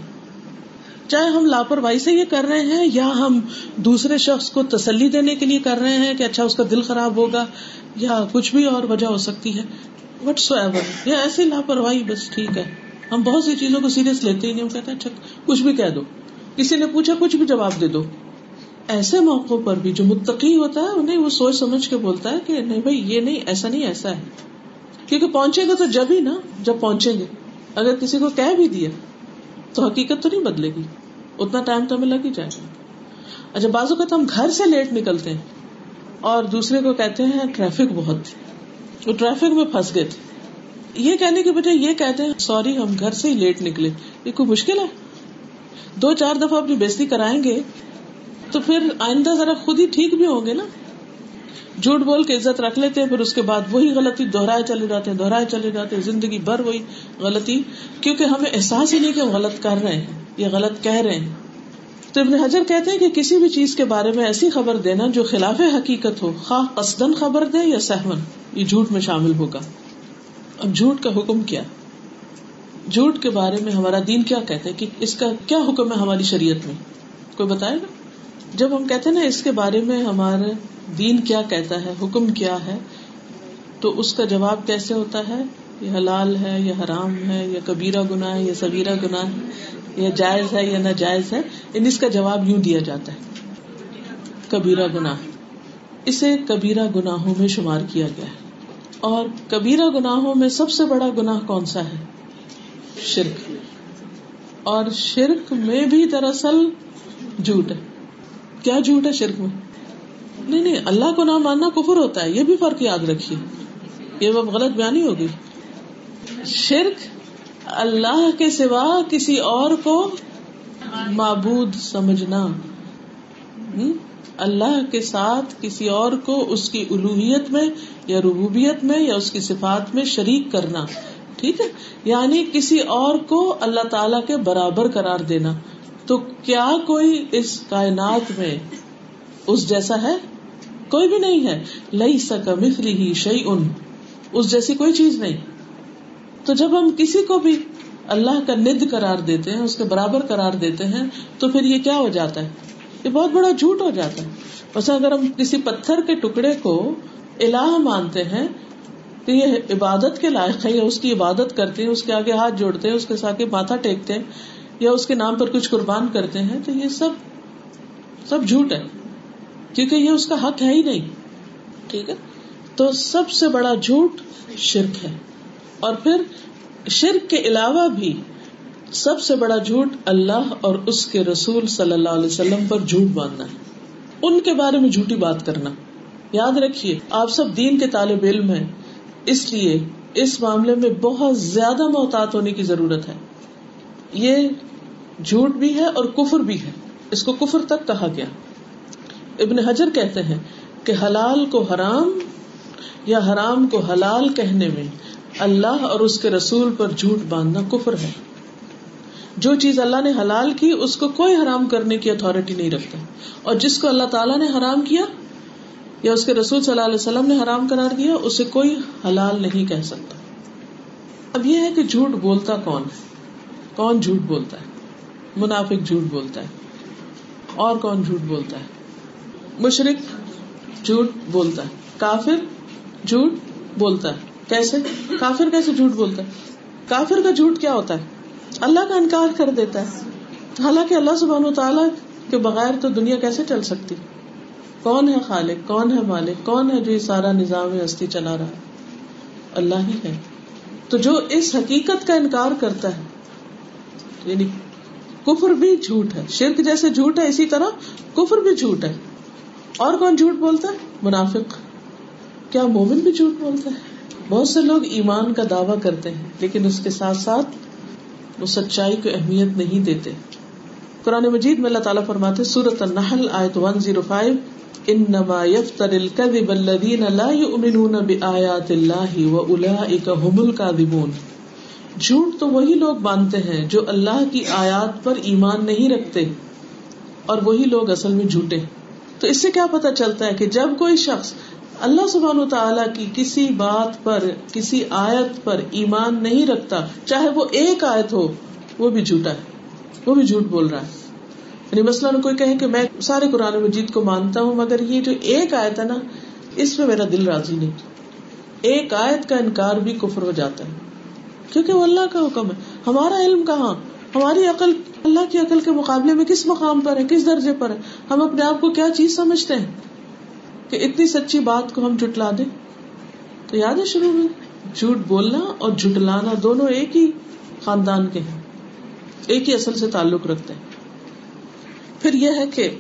چاہے ہم لاپرواہی سے یہ کر رہے ہیں یا ہم دوسرے شخص کو تسلی دینے کے لیے کر رہے ہیں کہ اچھا اس کا دل خراب ہوگا یا کچھ بھی اور وجہ ہو سکتی ہے۔ وٹ سو ایور یا ایسی لاپرواہی بس ٹھیک ہے۔ ہم بہت سی چیزوں کو سیریس لیتے ہی نہیں، ہم کہتے ہیں اچھا کچھ بھی کہہ دو۔ کسی نے پوچھا، کچھ بھی جواب دے دو۔ ایسے موقع پر بھی جو متقی ہوتا ہے، انہیں وہ سوچ سمجھ کے بولتا ہے کہ نہیں بھائی، یہ نہیں، ایسا نہیں، ایسا ہے۔ کیونکہ پہنچے گا تو جب ہی نا، جب پہنچیں گے۔ اگر کسی کو کہہ بھی دیا، تو حقیقت تو نہیں بدلے گی۔ اتنا ٹائم تو ہمیں لگ ہی جائے گا۔ اچھا بازو کا تو ہم گھر سے لیٹ نکلتے ہیں اور دوسرے کو کہتے ہیں، ٹریفک بہت تھی۔ وہ ٹریفک میں پھنس گئے تھے۔ یہ کہنے کے بجائے یہ کہتے ہیں، سوری، ہم گھر سے ہی لیٹ نکلے۔ یہ کوئی مشکل ہے؟ دو چار دفعہ اپنی بےزتی کرائیں گے تو پھر آئندہ ذرا خود ہی ٹھیک بھی ہوں گے نا؟ جھوٹ بول کے عزت رکھ لیتے ہیں، پھر اس کے بعد وہی غلطی دہرائے چلے جاتے ہیں، دہرائے چلے جاتے ہیں، زندگی بھر وہی غلطی، کیونکہ ہمیں احساس ہی نہیں کہ ہم غلط کر رہے ہیں، یا غلط کہہ رہے ہیں۔ تو ابن حجر کہتے ہیں کہ کسی بھی چیز کے بارے میں ایسی خبر دینا جو خلاف حقیقت ہو، خواہ قصدن خبر دے یا سہمن یہ جھوٹ میں شامل ہوگا۔ اب جھوٹ کا حکم کیا؟ جھوٹ کے بارے میں ہمارا دین کیا کہتے ہیں کہ اس کا کیا حکم ہے ہماری شریعت میں؟ کوئی بتائے گا؟ جب ہم کہتے ہیں نا اس کے بارے میں ہمارا دین کیا کہتا ہے، حکم کیا ہے، تو اس کا جواب کیسے ہوتا ہے؟ یہ حلال ہے یا حرام ہے یا کبیرہ گنا ہے یا سبیرہ گنا ہے یا جائز ہے یا ناجائز ہے؟ ان اس کا جواب یوں دیا جاتا ہے۔ کبیرہ گنا اسے کبیرہ گناہوں میں شمار کیا گیا ہے۔ اور کبیرہ گناہوں میں سب سے بڑا گناہ کون سا ہے؟ شرک۔ اور شرک میں بھی دراصل جھوٹ ہے۔ کیا جھوٹ ہے شرک میں؟ نہیں نہیں، اللہ کو نہ ماننا کفر ہوتا ہے، یہ بھی فرق یاد رکھیے۔ یہ غلط بیانی ہوگی۔ شرک اللہ کے سوا کسی اور کو معبود سمجھنا۔ اللہ کے ساتھ کسی اور کو اس کی الوحیت میں یا ربوبیت میں یا اس کی صفات میں شریک کرنا۔ ٹھیک ہے؟ یعنی کسی اور کو اللہ تعالی کے برابر قرار دینا۔ تو کیا کوئی اس کائنات میں اس جیسا ہے؟ کوئی بھی نہیں ہے۔ لئی سکا مثلی ہی شعی ان اس جیسی کوئی چیز نہیں۔ تو جب ہم کسی کو بھی اللہ کا ند قرار دیتے ہیں، اس کے برابر قرار دیتے ہیں، تو پھر یہ کیا ہو جاتا ہے؟ یہ بہت بڑا جھوٹ ہو جاتا ہے۔ بس اگر ہم کسی پتھر کے ٹکڑے کو الہ مانتے ہیں، تو یہ عبادت کے لائق ہے، یا اس کی عبادت کرتے ہیں، اس کے آگے ہاتھ جوڑتے ہیں، اس کے ساتھ ماتھا ٹیکتے ہیں۔ یا اس کے نام پر کچھ قربان کرتے ہیں، تو یہ سب سب جھوٹ ہے۔ کیونکہ یہ اس کا حق ہے ہی نہیں۔ ٹھیک ہے؟ تو سب سے بڑا جھوٹ شرک ہے۔ اور پھر شرک کے علاوہ بھی سب سے بڑا جھوٹ اللہ اور اس کے رسول صلی اللہ علیہ وسلم پر جھوٹ باندھنا ہے۔ ان کے بارے میں جھوٹی بات کرنا۔ یاد رکھیے، آپ سب دین کے طالب علم ہیں۔ اس لیے اس معاملے میں بہت زیادہ محتاط ہونے کی ضرورت ہے۔ یہ جھوٹ بھی ہے اور کفر بھی ہے۔ اس کو کفر تک کہا گیا۔ ابن حجر کہتے ہیں کہ حلال کو حرام یا حرام کو حلال کہنے میں اللہ اور اس کے رسول پر جھوٹ باندھنا کفر ہے۔ جو چیز اللہ نے حلال کی، اس کو کوئی حرام کرنے کی اتارٹی نہیں رکھتا۔ اور جس کو اللہ تعالیٰ نے حرام کیا یا اس کے رسول صلی اللہ علیہ وسلم نے حرام کرار دیا، اسے کوئی حلال نہیں کہہ سکتا۔ اب یہ ہے کہ جھوٹ بولتا کون ہے؟ کون جھوٹ بولتا ہے؟ منافق جھوٹ بولتا ہے۔ اور کون جھوٹ بولتا ہے؟ مشرق جھوٹ بولتا ہے۔ کافر جھوٹ بولتا ہے۔ کیسے؟ کافر کیسے جھوٹ بولتا ہے؟ کافر کا جھوٹ کیا ہوتا ہے؟ اللہ کا انکار کر دیتا ہے۔ حالانکہ اللہ سبحانہ و تعالیٰ کے بغیر تو دنیا کیسے چل سکتی؟ کون ہے خالق؟ کون ہے مالک؟ کون ہے جو یہ سارا نظام ہستی چلا رہا ہے؟ اللہ ہی ہے۔ تو جو اس حقیقت کا انکار کرتا ہے یعنی کفر بھی جھوٹ ہے۔ شرک جیسے جھوٹ ہے، اسی طرح کفر بھی جھوٹ ہے۔ اور کون جھوٹ بولتا ہے؟ منافق۔ کیا مومن بھی جھوٹ بولتا ہے؟ بہت سے لوگ ایمان کا دعوی کرتے ہیں، لیکن اس کے ساتھ ساتھ وہ سچائی کو اہمیت نہیں دیتے۔ قرآن مجید میں اللہ تعالیٰ فرماتے سورت النحل، آیت 105 انما يفتر الكذب الذين لا يؤمنون بآيات الله واولئك هم الكاذبون جھوٹ تو وہی لوگ باندھتے ہیں جو اللہ کی آیات پر ایمان نہیں رکھتے، اور وہی لوگ اصل میں جھوٹے تو اس سے کیا پتا چلتا ہے کہ جب کوئی شخص اللہ سبحان و تعالیٰ کی کسی بات پر، کسی آیت پر ایمان نہیں رکھتا، چاہے وہ ایک آیت ہو، وہ بھی جھوٹا ہے، وہ بھی جھوٹ بول رہا ہے۔ یعنی مثلاً کوئی کہے کہ میں سارے قرآن مجید کو مانتا ہوں، مگر یہ جو ایک آیت ہے نا، اس میں میرا دل راضی نہیں۔ ایک آیت کا انکار بھی کفر ہو جاتا ہے۔ کیونکہ وہ اللہ کا حکم ہے۔ ہمارا علم کہاں؟ ہماری عقل اللہ کی عقل کے مقابلے میں کس مقام پر ہے؟ کس درجے پر ہے؟ ہم اپنے آپ کو کیا چیز سمجھتے ہیں؟ کہ اتنی سچی بات کو ہم جٹلا دیں۔ تو یاد ہے شروع میں؟ جھوٹ بولنا اور جٹلانا دونوں ایک ہی خاندان کے ہیں۔ ایک ہی اصل سے تعلق رکھتے ہیں۔ پھر یہ ہے کہ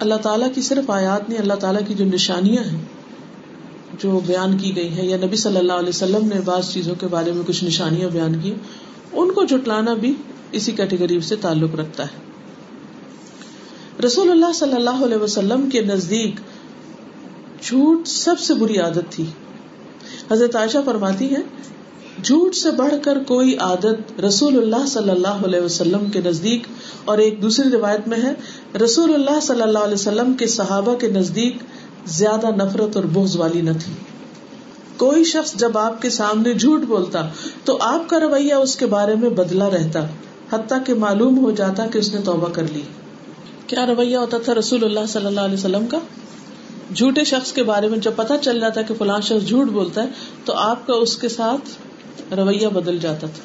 اللہ تعالیٰ کی صرف آیات نہیں، اللہ تعالیٰ کی جو نشانیاں ہیں جو بیان کی گئی ہیں یا نبی صلی اللہ علیہ وسلم نے بعض چیزوں کے بارے میں کچھ نشانیاں بیان کی، ان کو جٹلانا بھی اسی کیٹیگری سے تعلق رکھتا ہے۔ رسول اللہ صلی اللہ علیہ وسلم کے نزدیک جھوٹ سب سے بری عادت تھی۔ حضرت عائشہ فرماتی ہے جھوٹ سے بڑھ کر کوئی عادت رسول اللہ صلی اللہ علیہ وسلم کے نزدیک، اور ایک دوسری روایت میں ہے، رسول اللہ صلی اللہ علیہ وسلم کے صحابہ کے نزدیک زیادہ نفرت اور بوز والی نہ تھی۔ کوئی شخص جب آپ کے سامنے جھوٹ بولتا تو آپ کا رویہ اس کے بارے میں بدلا رہتا، حتیٰ کہ معلوم ہو جاتا کہ اس نے توبہ کر لی۔ کیا رویہ ہوتا تھا رسول اللہ صلی اللہ علیہ وسلم کا؟ جھوٹے شخص کے بارے میں جب پتا چل جاتا کہ فلاں شخص جھوٹ بولتا ہے تو آپ کا اس کے ساتھ رویہ بدل جاتا تھا۔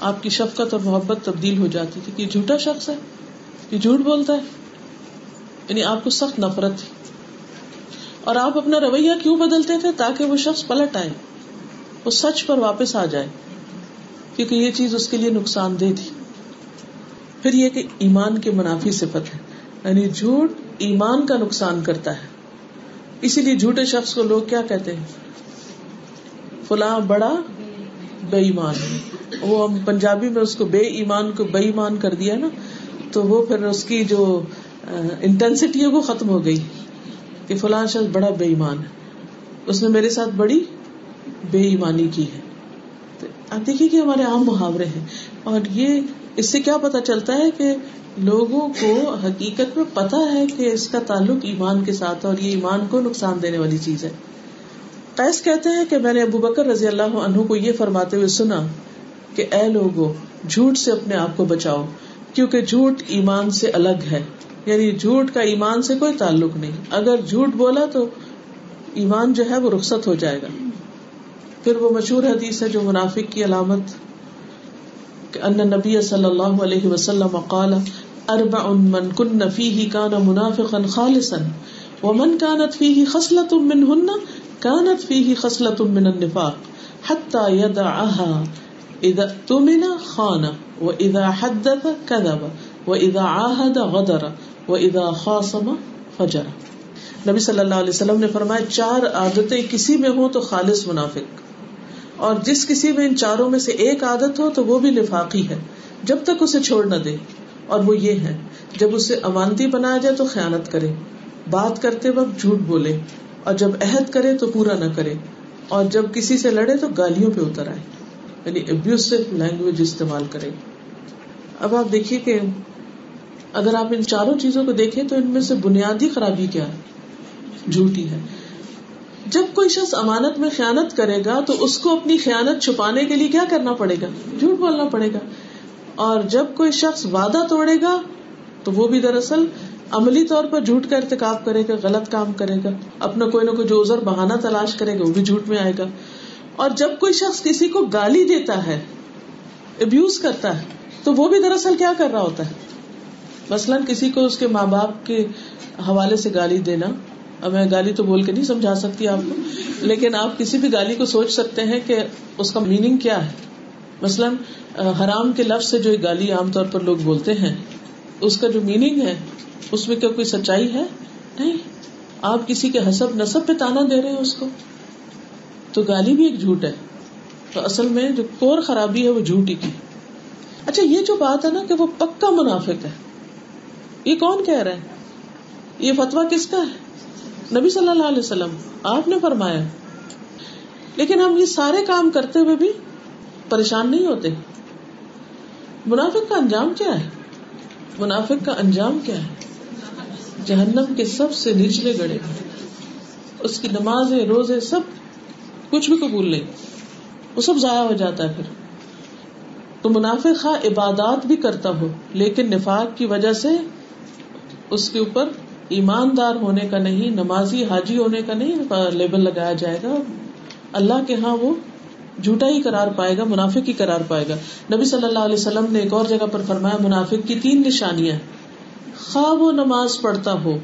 آپ کی شفقت اور محبت تبدیل ہو جاتی تھی کہ جھوٹا شخص ہے، یہ جھوٹ بولتا ہے۔ یعنی آپ کو سخت نفرت تھی۔ اور آپ اپنا رویہ کیوں بدلتے تھے تاکہ وہ شخص پلٹ آئے؟ وہ سچ پر واپس آ جائے، کیونکہ یہ چیز اس کے لیے نقصان دہ تھی۔ پھر یہ کہ ایمان کے منافی صفت ہے یعنی جھوٹ ایمان کا نقصان کرتا ہے۔ اسی لیے جھوٹے شخص کو لوگ کیا کہتے ہیں؟ فلاں بڑا بے ایمان وہ ہم پنجابی میں اس کو بے ایمان کو بے ایمان کر دیا نا، تو وہ پھر اس کی جو انٹینسٹی ہے وہ ختم ہو گئی۔ کہ فلاں شخص بڑا بے ایمان ہے۔ اس نے میرے ساتھ بڑی بے ایمانی کی ہے۔ آپ دیکھیے کہ ہمارے عام محاورے ہیں۔ اور یہ اس سے کیا پتا چلتا ہے کہ لوگوں کو حقیقت میں پتا ہے کہ اس کا تعلق ایمان کے ساتھ اور یہ ایمان کو نقصان دینے والی چیز ہے۔ قیس کہتے ہیں کہ میں نے ابو بکر رضی اللہ عنہ کو یہ فرماتے ہوئے سنا کہ اے لوگو، جھوٹ سے اپنے آپ کو بچاؤ، کیونکہ جھوٹ ایمان سے الگ ہے۔ یعنی جھوٹ کا ایمان سے کوئی تعلق نہیں۔ اگر جھوٹ بولا تو ایمان جو ہے وہ رخصت ہو جائے گا۔ پھر وہ مشہور حدیث ہے جو منافق کی علامت، کہ ان نبی صلی اللہ علیہ وسلم قال، اربع من كن فيه كان منافقا خالصا، ومن كانت فيه خصلة منهن كانت فيه خصلة من النفاق حتى يدعها اذا اؤتمن خان واذا حدث كذب واذا عاهد غدر۔ واذا خاصم فجر۔ نبی صلی اللہ علیہ وسلم نے فرمایا، چار عادتیں کسی میں ہوں تو خالص منافق۔ اور جس کسی میں ان چاروں میں سے ایک عادت ہو تو وہ بھی لفاقی ہے۔ جب تک اسے چھوڑ نہ دے۔ اور وہ یہ ہے، جب اسے امانتی بنایا جائے تو خیالت کرے۔ بات کرتے وقت جھوٹ بولے۔ اور جب عہد کرے تو پورا نہ کرے۔ اور جب کسی سے لڑے تو گالیوں پہ اتر آئے۔ یعنی ابیوسو لینگویج استعمال کرے۔ اب آپ دیکھیے کہ اگر آپ ان چاروں چیزوں کو دیکھیں تو ان میں سے بنیادی خرابی کیا ہے؟ جھوٹی ہے۔ جب کوئی شخص امانت میں خیالت کرے گا تو اس کو اپنی خیالت چھپانے کے لیے کیا کرنا پڑے گا؟ جھوٹ بولنا پڑے گا۔ اور جب کوئی شخص وعدہ توڑے گا تو وہ بھی دراصل عملی طور پر جھوٹ کا ارتقاب کرے گا، غلط کام کرے گا۔ اپنا کوئی نہ کوئی جو ازر بہانا تلاش کرے گا، وہ بھی جھوٹ میں آئے گا۔ اور جب کوئی شخص کسی کو گالی دیتا ہے ابیوز کرتا ہے، تو وہ بھی دراصل کیا کر رہا ہوتا ہے؟ مثلاً کسی کو اس کے ماں باپ کے حوالے سے گالی دینا، اب میں گالی تو بول کے نہیں سمجھا سکتی آپ کو، لیکن آپ کسی بھی گالی کو سوچ سکتے ہیں کہ اس کا میننگ کیا ہے۔ مثلاً حرام کے لفظ سے جو گالی عام طور پر لوگ بولتے ہیں، اس کا جو میننگ ہے، اس میں کیا کوئی سچائی ہے؟ نہیں۔ آپ کسی کے حسب نصب پہ تانا دے رہے ہیں اس کو۔ تو گالی بھی ایک جھوٹ ہے۔ تو اصل میں جو کور خرابی ہے وہ جھوٹی کی۔ اچھا یہ جو بات ہے نا کہ وہ پکا منافق ہے۔ یہ کون کہہ رہا ہے؟ یہ فتوا کس کا ہے؟ نبی صلی اللہ علیہ وسلم، آپ نے فرمایا۔ لیکن ہم یہ سارے کام کرتے ہوئے بھی پریشان نہیں ہوتے۔ منافق کا انجام کیا ہے؟ منافق کا انجام کیا ہے؟ جہنم کے سب سے نچلے گڑے اس کی نماز روزے سب کچھ بھی قبول نہیں۔ وہ سب ضائع ہو جاتا ہے پھر۔ تو منافق خواہ عبادات بھی کرتا ہو، لیکن نفاق کی وجہ سے اس کے اوپر ایماندار ہونے کا نہیں، نمازی حاجی ہونے کا نہیں لیبل لگایا جائے گا۔ اللہ کے ہاں وہ جھوٹا ہی قرار پائے گا، منافق ہی قرار پائے گا۔ نبی صلی اللہ علیہ وسلم نے ایک اور جگہ پر فرمایا، منافق کی تین نشانیاں خواب و نماز پڑھتا ہو،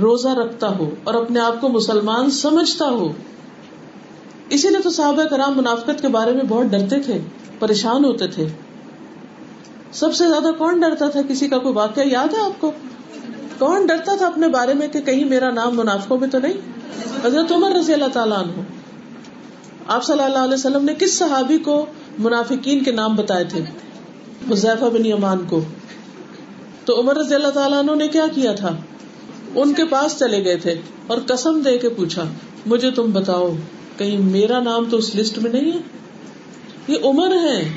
روزہ رکھتا ہو اور اپنے آپ کو مسلمان سمجھتا ہو۔ اسی لیے تو صحابہ کرام منافقت کے بارے میں بہت ڈرتے تھے، پریشان ہوتے تھے۔ سب سے زیادہ کون ڈرتا تھا؟ کسی کا کوئی واقعہ یاد ہے آپ کو؟ کون ڈرتا تھا اپنے بارے میں کہ کہیں میرا نام منافقوں میں تو نہیں؟ حضرت عمر رضی اللہ تعالیٰ عنہ۔ آپ صلی اللہ علیہ وسلم نے کس صحابی کو منافقین کے نام بتائے تھے؟ حذیفہ بن یمان کو۔ تو عمر رضی اللہ تعالیٰ عنہ نے کیا کیا تھا؟ ان کے پاس چلے گئے تھے اور قسم دے کے پوچھا، مجھے تم بتاؤ، کہیں میرا نام تو اس لسٹ میں نہیں ہے؟ یہ عمر ہے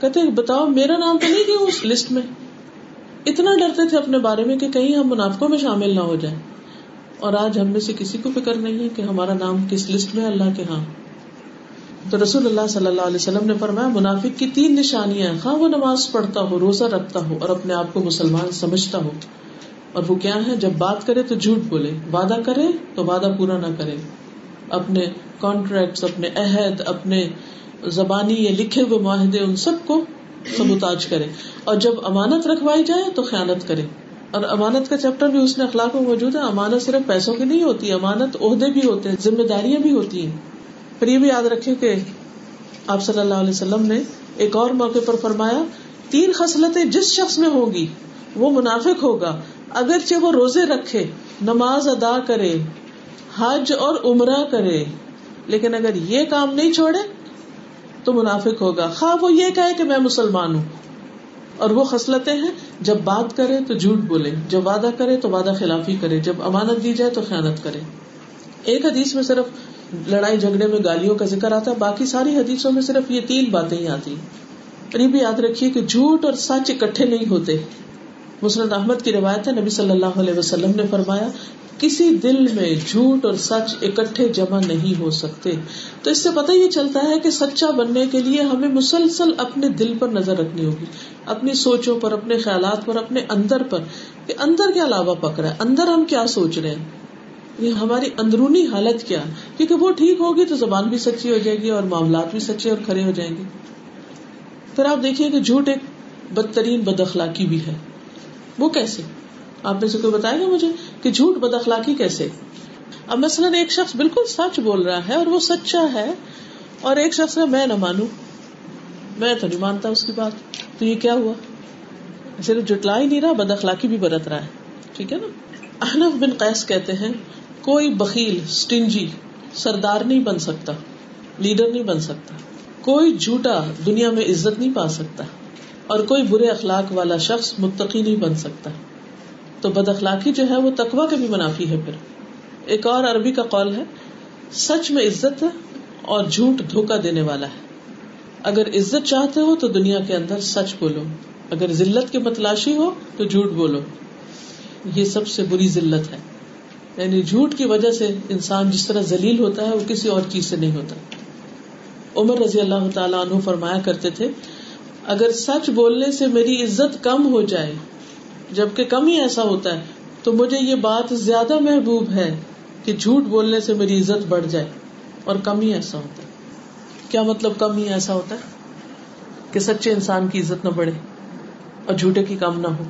کہتے بتاؤ، میرا نام تو نہیں کیا اس لسٹ میں؟ اتنا ڈرتے تھے اپنے بارے میں کہ کہیں ہم منافقوں میں شامل نہ ہو جائیں۔ اور آج ہم میں سے کسی کو فکر نہیں ہے کہ ہمارا نام کس لسٹ میں اللہ کے ہاں۔ تو رسول اللہ صلی اللہ علیہ وسلم نے فرمایا، منافق کی تین نشانیاں خواہ وہ نماز پڑھتا ہو، روزہ رکھتا ہو اور اپنے آپ کو مسلمان سمجھتا ہو۔ اور وہ کیا ہے؟ جب بات کرے تو جھوٹ بولے۔ وعدہ کرے تو وعدہ پورا نہ کرے۔ اپنے کانٹریکٹ اپنے عہد، اپنے زبانی یا لکھے ہوئے معاہدے، ان سب کو سبوتاج کرے اور جب امانت رکھوائی جائے تو خیالت کرے اور امانت کا چیپٹر بھی اس نے اخلاق میں موجود ہے۔ امانت صرف پیسوں کی نہیں ہوتی، امانت عہدے بھی ہوتے ہیں، ذمہ داریاں بھی ہوتی ہیں۔ پھر یہ بھی یاد رکھے کہ آپ صلی اللہ علیہ وسلم نے ایک اور موقع پر فرمایا، تین خصلتیں جس شخص میں ہوگی وہ منافق ہوگا۔ اگرچہ وہ روزے رکھے، نماز ادا کرے، حج اور عمرہ کرے، لیکن اگر یہ کام نہیں چھوڑے تو منافق ہوگا۔ خواہ وہ یہ کہے کہ میں مسلمان ہوں۔ اور وہ خصلتیں ہیں۔ جب بات کرے تو جھوٹ بولے۔ جب وعدہ کرے تو وعدہ خلافی کرے۔ جب امانت دی جائے تو خیانت کرے۔ ایک حدیث میں صرف لڑائی جھگڑے میں گالیوں کا ذکر آتا ہے۔ باقی ساری حدیثوں میں صرف یہ تین باتیں ہی آتی یہ بھی یاد رکھیے کہ جھوٹ اور سچ اکٹھے نہیں ہوتے۔ مسلم احمد کی روایت ہے، نبی صلی اللہ علیہ وسلم نے فرمایا کسی دل میں جھوٹ اور سچ اکٹھے جمع نہیں ہو سکتے۔ تو اس سے پتہ یہ چلتا ہے کہ سچا بننے کے لیے ہمیں مسلسل اپنے دل پر نظر رکھنی ہوگی، اپنی سوچوں پر، اپنے خیالات پر، اپنے اندر پر۔ کہ اندر کیا لابا پکڑا ہے؟ اندر ہم کیا سوچ رہے ہیں؟ یہ ہماری اندرونی حالت کیا کیونکہ وہ ٹھیک ہوگی تو زبان بھی سچی ہو جائے گی اور معاملات بھی سچے اور کھڑے ہو جائیں گے۔ پھر آپ دیکھیے کہ جھوٹ ایک بدترین بد اخلاقی بھی ہے۔ وہ کیسے؟ آپ میں سے کوئی بتائے گا مجھے کہ جھوٹ بد اخلاقی کیسے؟ اب مثلاً ایک شخص بالکل سچ بول رہا ہے اور وہ سچا ہے اور ایک شخص ہے میں نہ مانوں، میں تو نہیں مانتا اس کی بات۔ تو یہ کیا ہوا؟ صرف جٹلا ہی نہیں رہا، بد اخلاقی بھی برت رہا ہے۔ ٹھیک ہے نا؟ احنف بن قیس کہتے ہیں، کوئی بکیل اسٹنجی سردار نہیں بن سکتا، لیڈر نہیں بن سکتا۔ کوئی جھوٹا دنیا میں عزت نہیں پا سکتا اور کوئی برے اخلاق والا شخص متقی نہیں بن سکتا۔ تو بد اخلاقی جو ہے وہ تقوا کے بھی منافی ہے پھر۔ ایک اور عربی کا قول ہے، سچ میں عزت ہے اور جھوٹ دھوکا دینے والا ہے۔ اگر عزت چاہتے ہو تو دنیا کے اندر سچ بولو، اگر ذلت کی متلاشی ہو تو جھوٹ بولو۔ یہ سب سے بری ذلت ہے۔ یعنی جھوٹ کی وجہ سے انسان جس طرح ذلیل ہوتا ہے وہ کسی اور چیز سے نہیں ہوتا۔ عمر رضی اللہ تعالیٰ عنہ فرمایا کرتے تھے، اگر سچ بولنے سے میری عزت کم ہو جائے جبکہ کم ہی ایسا ہوتا ہے، تو مجھے یہ بات زیادہ محبوب ہے کہ جھوٹ بولنے سے میری عزت بڑھ جائے اور کم ہی ایسا ہوتا ہے۔ کیا مطلب کم ہی ایسا ہوتا ہے؟ کہ سچے انسان کی عزت نہ بڑھے اور جھوٹے کی کم نہ ہو۔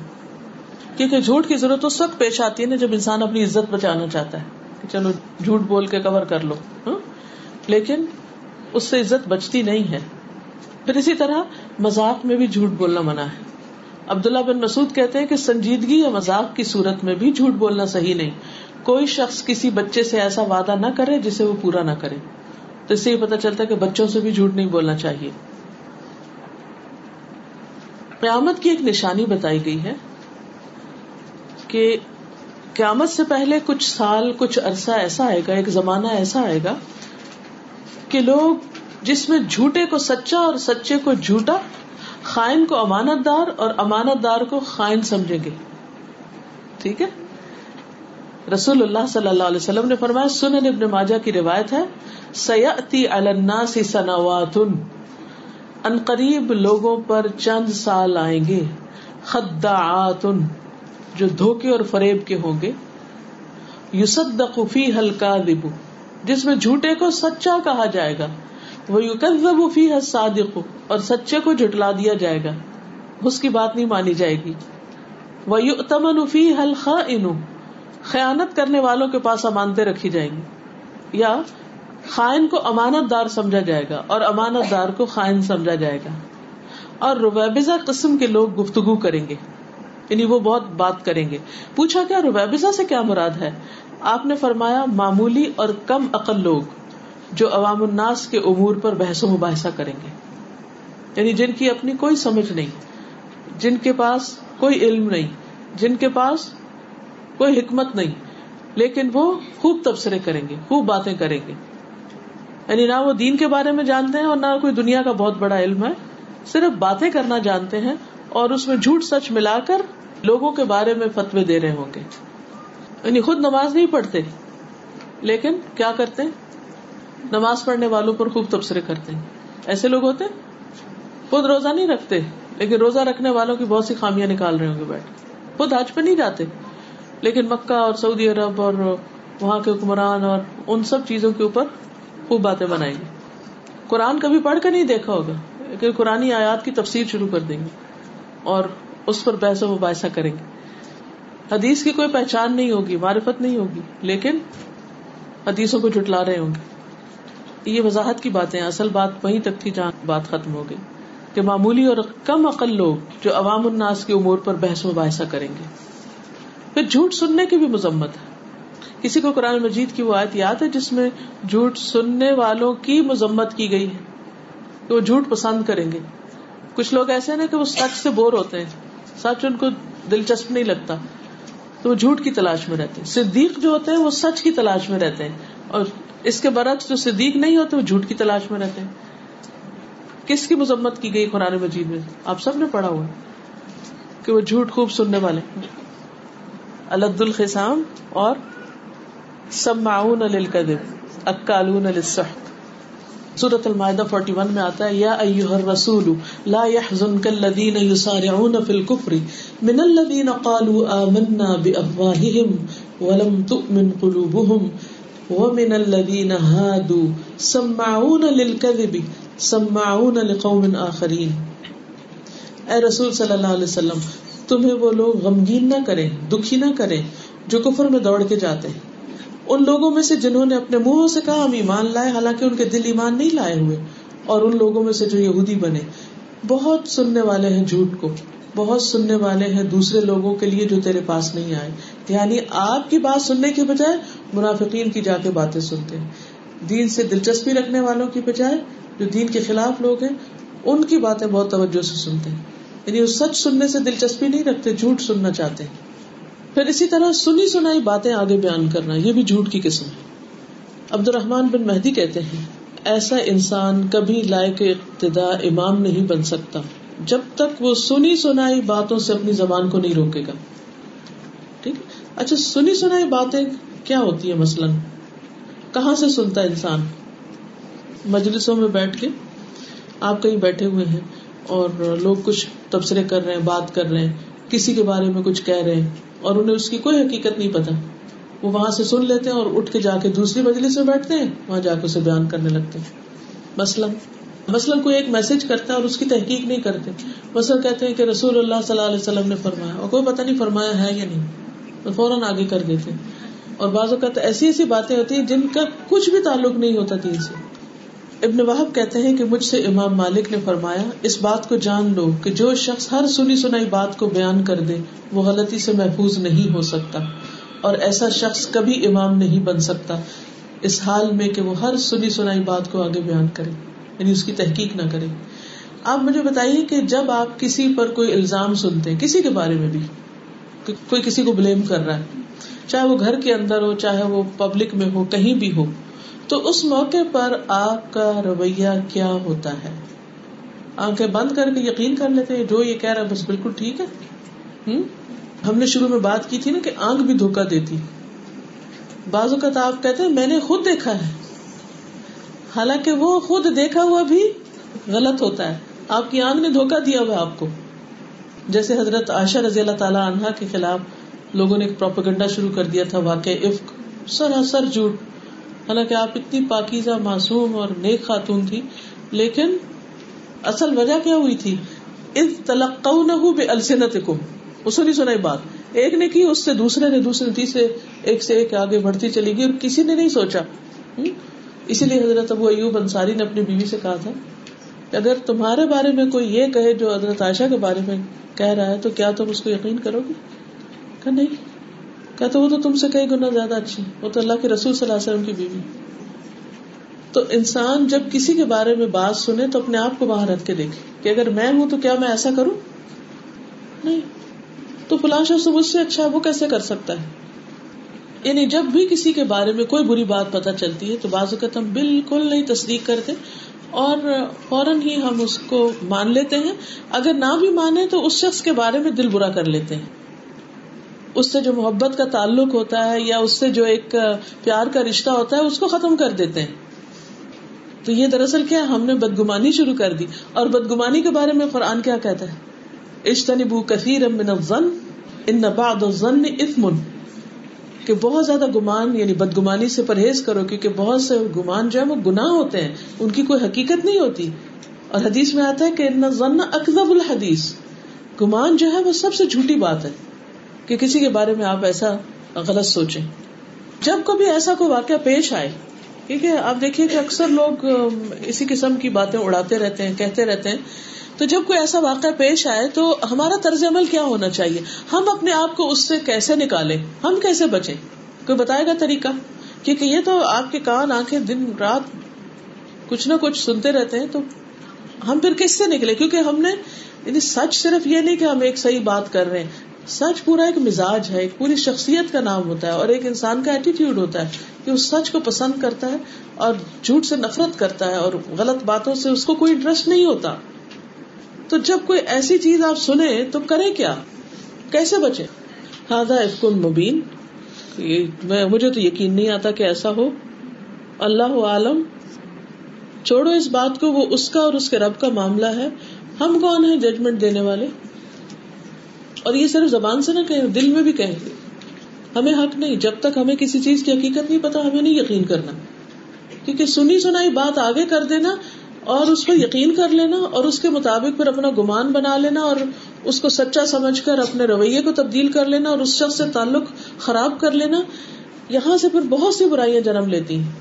کیونکہ جھوٹ کی ضرورت اس وقت پیش آتی ہے نا جب انسان اپنی عزت بچانا چاہتا ہے کہ چلو جھوٹ بول کے کور کر لو ہاں؟ لیکن اس سے عزت بچتی نہیں ہے۔ پھر اسی طرح مذاق میں بھی جھوٹ بولنا منع ہے۔ عبداللہ بن مسعود کہتے ہیں کہ سنجیدگی یا مذاق کی صورت میں بھی جھوٹ بولنا صحیح نہیں۔ کوئی شخص کسی بچے سے ایسا وعدہ نہ کرے جسے وہ پورا نہ کرے۔ تو اس سے یہ پتا چلتا ہے کہ بچوں سے بھی جھوٹ نہیں بولنا چاہیے۔ قیامت کی ایک نشانی بتائی گئی ہے کہ قیامت سے پہلے کچھ سال، کچھ عرصہ ایسا آئے گا، ایک زمانہ ایسا آئے گا کہ لوگ جس میں جھوٹے کو سچا اور سچے کو جھوٹا خائن کو امانت دار اور امانت دار کو خائن سمجھیں گے۔ ٹھیک ہے؟ رسول اللہ صلی اللہ علیہ وسلم نے فرمایا، سنن ابن ماجہ کی روایت ہے سیاتی الناس سنوات ان قریب لوگوں پر چند سال آئیں گے۔ خدعات جو دھوکے اور فریب کے ہوں گے۔ یوسدق فی ہلکا دبو جس میں جھوٹے کو سچا کہا جائے گا۔ وہ یوکب فی صادق اور سچے کو جھٹلا دیا جائے گا۔ اس کی بات نہیں مانی جائے گی۔ وہ یو تمن فی ہلخا خیانت کرنے والوں کے پاس امانتے رکھی جائیں گی۔ یا خائن کو امانت دار سمجھا جائے گا، اور امانت دار کو خائن سمجھا جائے گا۔ اور رویبزا قسم کے لوگ گفتگو کریں گے۔ یعنی وہ بہت بات کریں گے۔ پوچھا کیا رویبزا سے کیا مراد ہے؟ آپ نے فرمایا، معمولی اور کم عقل لوگ۔ جو عوام الناس کے امور پر بحث و مباحثہ کریں گے۔ یعنی جن کی اپنی کوئی سمجھ نہیں، جن کے پاس کوئی علم نہیں، جن کے پاس کوئی حکمت نہیں، لیکن وہ خوب تبصرے کریں گے، خوب باتیں کریں گے۔ یعنی نہ وہ دین کے بارے میں جانتے ہیں اور نہ کوئی دنیا کا بہت بڑا علم ہے، صرف باتیں کرنا جانتے ہیں اور اس میں جھوٹ سچ ملا کر لوگوں کے بارے میں فتوے دے رہے ہوں گے۔ یعنی خود نماز نہیں پڑھتے، لیکن کیا کرتے؟ نماز پڑھنے والوں پر خوب تبصرے کرتے ہیں۔ ایسے لوگ ہوتے خود روزہ نہیں رکھتے، لیکن روزہ رکھنے والوں کی بہت سی خامیاں نکال رہے ہوں گے بیٹھ خود حج پہ نہیں جاتے، لیکن مکہ اور سعودی عرب اور وہاں کے حکمران اور ان سب چیزوں کے اوپر خوب باتیں بنائیں گے۔ قرآن کبھی پڑھ کر نہیں دیکھا ہوگا، لیکن قرآن آیات کی تفسیر شروع کر دیں گے اور اس پر بحث و مباحثہ کریں گے۔ حدیث کی کوئی پہچان نہیں ہوگی، معرفت نہیں ہوگی، لیکن حدیثوں کو جٹلا رہے ہوں گے۔ یہ وضاحت کی باتیں اصل بات وہیں تک تھی جہاں بات ختم ہو گئی کہ معمولی اور کم عقل لوگ جو عوام الناس کے امور پر بحث و مباحثہ کریں گے۔ پھر جھوٹ سننے کی بھی مذمت ہے۔ کسی کو قرآن مجید کی وہ آیت یاد ہے جس میں جھوٹ سننے والوں کی مذمت کی گئی ہے کہ وہ جھوٹ پسند کریں گے۔ کچھ لوگ ایسے نا کہ وہ سچ سے بور ہوتے ہیں، سچ ان کو دلچسپ نہیں لگتا۔ تو وہ جھوٹ کی تلاش میں رہتے ہیں۔ صدیق جو ہوتے ہیں وہ سچ کی تلاش میں رہتے ہیں اور اس کے برعکس جو صدیق نہیں ہوتے وہ جھوٹ کی تلاش میں رہتے ہیں۔ کس کی مذمت کی گئی قرآن مجید میں؟ آپ سب نے پڑھا ہوا کہ وہ جھوٹ خوب سننے والے الد الخسام اور سمعون للکذب، اکالون للسحت۔ سورة المائدہ 41 میں آتا ہے، یا ایوہ الرسول، لا يحزنك الذين يسارعون في الكفر من الذين قالوا آمنا بأفواههم ولم تؤمن قلوبهم ومن الذين هادوا سمعون للكذب سمعون لقوم آخرين۔ اے رسول صلی اللہ علیہ وسلم، تمہیں وہ لوگ غمگین نہ کریں، دکھی نہ کریں جو کفر میں دوڑ کے جاتے ہیں۔ ان لوگوں میں سے جنہوں نے اپنے منہوں سے کہا، ہم ایمان لائے، حالانکہ ان کے دل ایمان نہیں لائے ہوئے۔ اور ان لوگوں میں سے جو یہودی بنے، بہت سننے والے ہیں جھوٹ کو، بہت سننے والے ہیں دوسرے لوگوں کے لیے جو تیرے پاس نہیں آئے۔ یعنی آپ کی بات سننے کے بجائے منافقین کی جا کے باتیں سنتے ہیں۔ دین سے دلچسپی رکھنے والوں کی بجائے جو دین کے خلاف لوگ ہیں، ان کی باتیں بہت توجہ سے سنتے ہیں۔ یعنی وہ سچ سننے سے دلچسپی نہیں رکھتے، جھوٹ سننا چاہتے ہیں۔ پھر اسی طرح سنی سنائی باتیں آگے بیان کرنا، یہ بھی جھوٹ کی قسم ہے۔ عبد الرحمان بن مہدی کہتے ہیں، ایسا انسان کبھی لائق ابتدا امام نہیں بن سکتا جب تک وہ سنی سنائی باتوں سے اپنی زبان کو نہیں روکے گا۔ ٹھیک اچھا سنی سنائی باتیں کیا ہوتی ہے مثلاً؟ کہاں سے سنتا ہے انسان؟ مجلسوں میں بیٹھ کے آپ کہیں بیٹھے ہوئے ہیں اور لوگ کچھ تبصرے کر رہے ہیں، بات کر رہے ہیں، کسی کے بارے میں کچھ کہہ رہے ہیں اور انہیں اس کی کوئی حقیقت نہیں پتا وہ وہاں سے سن لیتے ہیں اور اٹھ کے جا کے دوسری مجلس میں بیٹھتے ہیں، وہاں جا کے اسے بیان کرنے لگتے ہیں۔ مثلاً مثلاً کوئی ایک میسج کرتا ہے اور اس کی تحقیق نہیں کرتے۔ مثلاً کہتے ہیں کہ رسول اللہ صلی اللہ علیہ وسلم نے فرمایا، اور کوئی پتہ نہیں فرمایا ہے یا نہیں فوراً آگے کر دیتے اور بعض اوقات ایسی ایسی باتیں ہوتی ہیں جن کا کچھ بھی تعلق نہیں ہوتا دین سے۔ ابن وحب کہتے ہیں کہ مجھ سے امام مالک نے فرمایا، اس بات کو جان لو کہ جو شخص ہر سنی سنائی بات کو بیان کر دے، وہ غلطی سے محفوظ نہیں ہو سکتا۔ اور ایسا شخص کبھی امام نہیں بن سکتا، اس حال میں کہ وہ ہر سنی سنائی بات کو آگے بیان کرے یعنی اس کی تحقیق نہ کرے۔ آپ مجھے بتائیے کہ جب آپ کسی پر کوئی الزام سنتے ہیں کسی کے بارے میں بھی کوئی کسی کو بلیم کر رہا ہے چاہے وہ گھر کے اندر ہو، چاہے وہ پبلک میں ہو، کہیں بھی ہو، تو اس موقع پر آپ کا رویہ کیا ہوتا ہے؟ آنکھیں بند کر کے یقین کر لیتے ہیں، جو یہ کہہ رہا بس بالکل ٹھیک ہے۔ ہم؟ نے شروع میں بات کی تھی نا کہ آنکھ بھی دھوکا دیتی۔ بازو کا تو آپ کہتے ہیں، میں نے خود دیکھا ہے۔ حالانکہ وہ خود دیکھا ہوا بھی غلط ہوتا ہے۔ آپ کی آنکھ نے دھوکا دیا ہوا آپ کو۔ جیسے حضرت عاشا رضی اللہ تعالی عنہا کے خلاف لوگوں نے ایک پروپیگنڈا شروع کر دیا تھا واقع عفق، سراسر جھوٹ۔ حالانکہ آپ اتنی پاکیزہ، معصوم اور نیک خاتون تھی لیکن اصل وجہ کیا ہوئی تھی؟ اس تلق بے السنت کو اس نے سنائی بات۔ ایک نے کی، اس سے دوسرے نے، دوسرے تیسرے ایک سے ایک آگے بڑھتی چلی گئی اور کسی نے نہیں سوچا۔ اسی لیے حضرت ابو ایوب انصاری نے اپنی بیوی سے کہا تھا کہ اگر تمہارے بارے میں کوئی یہ کہے جو حضرت عائشہ کے بارے میں کہہ رہا ہے، تو کیا تم اس کو یقین کرو گے؟ کہ نہیں؟ کہتے وہ تو تم سے کئی گنا زیادہ اچھی وہ تو اللہ کے رسول صلی اللہ علیہ وسلم کی بیوی تو انسان جب کسی کے بارے میں بات سنے تو اپنے آپ کو وہاں رکھ کے دیکھے کہ اگر میں ہوں تو کیا میں ایسا کروں؟ نہیں۔ تو فلاں شخص مجھ سے اچھا وہ کیسے کر سکتا ہے؟ یعنی جب بھی کسی کے بارے میں کوئی بری بات پتہ چلتی ہے تو بعض اوقات ہم بالکل نہیں تصدیق کرتے اور فوراً ہی ہم اس کو مان لیتے ہیں۔ اگر نہ بھی مانے تو اس شخص کے بارے میں دل برا کر لیتے ہیں۔ اس سے جو محبت کا تعلق ہوتا ہے یا اس سے جو ایک پیار کا رشتہ ہوتا ہے، اس کو ختم کر دیتے ہیں۔ تو یہ دراصل کیا ہم نے بدگمانی شروع کر دی۔ اور بدگمانی کے بارے میں قرآن کیا کہتا ہے؟ اشتنبو کثیر من الظن، ان بعض الظن اثم۔ کہ بہت زیادہ گمان یعنی بدگمانی سے پرہیز کرو، کیونکہ بہت سے گمان جو ہے وہ گناہ ہوتے ہیں۔ ان کی کوئی حقیقت نہیں ہوتی۔ اور حدیث میں آتا ہے کہ ان ظن اکذب الحدیث۔ گمان جو ہے وہ سب سے جھوٹی بات ہے۔ کہ کسی کے بارے میں آپ ایسا غلط سوچیں۔ جب کبھی ایسا کوئی واقعہ پیش آئے، کیونکہ آپ دیکھیے کہ اکثر لوگ اسی قسم کی باتیں اڑاتے رہتے ہیں، کہتے رہتے ہیں۔ تو جب کوئی ایسا واقعہ پیش آئے تو ہمارا طرز عمل کیا ہونا چاہیے؟ ہم اپنے آپ کو اس سے کیسے نکالے ہم کیسے بچے کوئی بتائے گا طریقہ؟ کیونکہ یہ تو آپ کے کان، آنکھیں دن، رات کچھ نہ کچھ سنتے رہتے ہیں، تو ہم پھر کس سے نکلے؟ کیونکہ ہم نے یعنی سچ صرف یہ نہیں کہ ہم ایک صحیح بات کر رہے ہیں۔ سچ پورا ایک مزاج ہے، ایک پوری شخصیت کا نام ہوتا ہے اور ایک انسان کا ایٹیٹیوڈ ہوتا ہے کہ وہ سچ کو پسند کرتا ہے اور جھوٹ سے نفرت کرتا ہے اور غلط باتوں سے اس کو کوئی انٹرسٹ نہیں ہوتا۔ تو جب کوئی ایسی چیز آپ سنیں تو کریں کیا؟ کیسے بچے ہاضا افکن مبین۔ مجھے تو یقین نہیں آتا کہ ایسا ہو۔ اللہ عالم۔ چھوڑو اس بات کو، وہ اس کا اور اس کے رب کا معاملہ ہے۔ ہم کون ہیں ججمنٹ دینے والے؟ اور یہ صرف زبان سے نہ کہیں، دل میں بھی کہیں گے۔ ہمیں حق نہیں، جب تک ہمیں کسی چیز کی حقیقت نہیں پتا ہمیں نہیں یقین کرنا۔ کیونکہ سنی سنائی بات آگے کر دینا اور اس پر یقین کر لینا اور اس کے مطابق پھر اپنا گمان بنا لینا اور اس کو سچا سمجھ کر اپنے رویے کو تبدیل کر لینا اور اس شخص سے تعلق خراب کر لینا۔ یہاں سے پھر بہت سی برائیاں جنم لیتی ہیں۔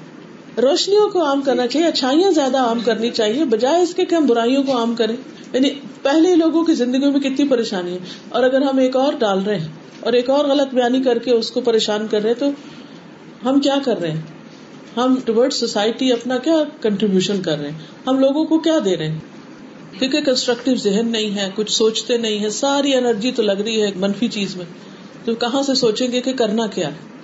روشنیوں کو عام کرنا چاہیے، اچھائیاں زیادہ عام کرنی چاہیے، بجائے اس کے کہ ہم برائیوں کو عام کریں۔ یعنی پہلے لوگوں کی زندگی میں کتنی پریشانی ہے۔ اور اگر ہم ایک اور ڈال رہے ہیں اور ایک اور غلط بیانی کر کے اس کو پریشان کر رہے تو ہم کیا کر رہے ہیں؟ ہم ٹورڈ سوسائٹی اپنا کیا کنٹریبیوشن کر رہے ہیں؟ ہم لوگوں کو کیا دے رہے ہیں؟ کیونکہ کنسٹرکٹیو ذہن نہیں ہے، کچھ سوچتے نہیں ہے ساری انرجی تو لگ رہی ہے منفی چیز میں۔ تو کہاں سے سوچیں گے کہ کرنا کیا ہے؟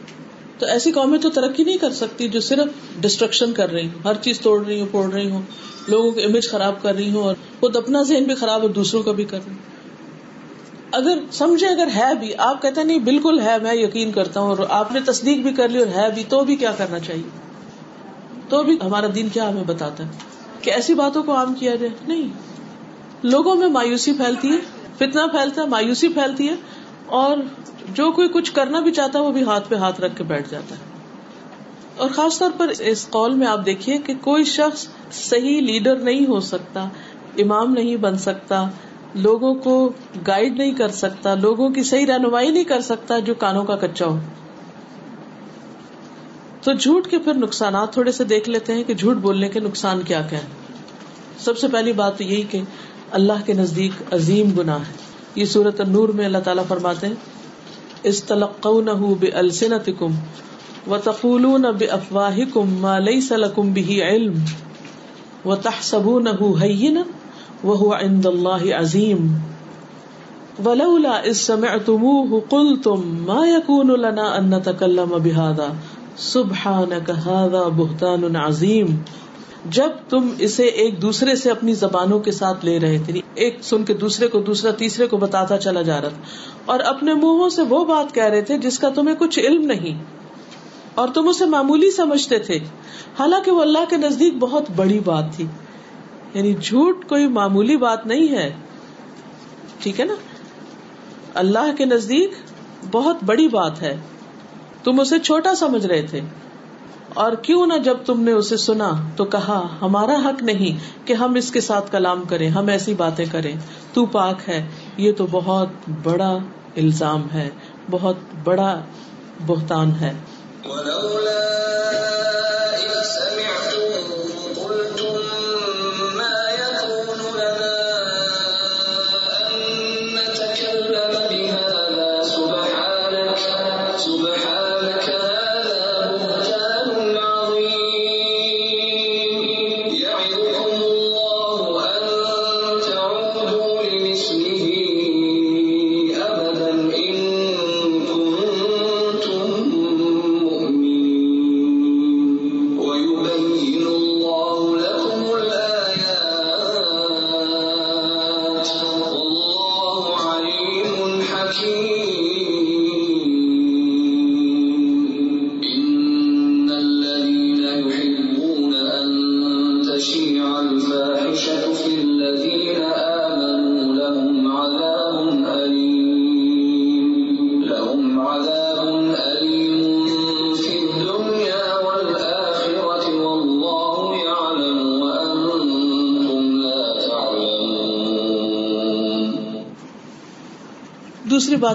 تو ایسی قومیں تو ترقی نہیں کر سکتی جو صرف ڈسٹرکشن کر رہی ہوں، ہر چیز توڑ رہی ہوں، پھوڑ رہی ہوں، لوگوں کی امیج خراب کر رہی ہوں اور خود اپنا ذہن بھی خراب اور دوسروں کا بھی کر رہی ہوں۔ اگر سمجھے اگر ہے بھی، آپ کہتے نہیں بالکل ہے، میں یقین کرتا ہوں اور آپ نے تصدیق بھی کر لی اور ہے بھی، تو بھی کیا کرنا چاہیے؟ تو بھی ہمارا دین کیا ہمیں بتاتا ہے کہ ایسی باتوں کو عام کیا جائے؟ نہیں۔ لوگوں میں مایوسی پھیلتی ہے فتنا پھیلتا ہے، مایوسی پھیلتی ہے اور جو کوئی کچھ کرنا بھی چاہتا ہے وہ بھی ہاتھ پہ ہاتھ رکھ کے بیٹھ جاتا ہے۔ اور خاص طور پر اس قول میں آپ دیکھیے کہ کوئی شخص صحیح لیڈر نہیں ہو سکتا، امام نہیں بن سکتا، لوگوں کو گائیڈ نہیں کر سکتا، لوگوں کی صحیح رہنمائی نہیں کر سکتا جو کانوں کا کچا ہو۔ تو جھوٹ کے پھر نقصانات تھوڑے سے دیکھ لیتے ہیں کہ جھوٹ بولنے کے نقصان کیا کیا ہے سب سے پہلی بات تو یہی کہ اللہ کے نزدیک عظیم گناہ ہے۔ یہ صورت نور میں اللہ تعالیٰ فرماتے ہیں اس تلق بے السنت کم و تقول بے افواہ کم مالئی سلکم بھی علم و تحسب نہ وہ عند اللہ عظیم۔ ولولا اس سمعتموه قلتم ما يكون لنا ان نتكلم بهذا۔ سبحانك هذا بهتان عظیم۔ جب تم اسے ایک دوسرے سے اپنی زبانوں کے ساتھ لے رہے تھے یعنی ایک سن کے دوسرے کو دوسرا، تیسرے کو بتاتا چلا جا رہا تھا۔ اور اپنے منہوں سے وہ بات کہہ رہے تھے جس کا تمہیں کچھ علم نہیں۔ اور تم اسے معمولی سمجھتے تھے۔ حالانکہ وہ اللہ کے نزدیک بہت بڑی بات تھی۔ یعنی جھوٹ کوئی معمولی بات نہیں ہے۔ ٹھیک ہے نا؟ اللہ کے نزدیک بہت بڑی بات ہے۔ تم اسے چھوٹا سمجھ رہے تھے۔ اور کیوں نہ جب تم نے اسے سنا تو کہا، ہمارا حق نہیں کہ ہم اس کے ساتھ کلام کریں، ہم ایسی باتیں کریں۔ تو پاک ہے، یہ تو بہت بڑا الزام ہے، بہت بڑا بہتان ہے۔ دوسری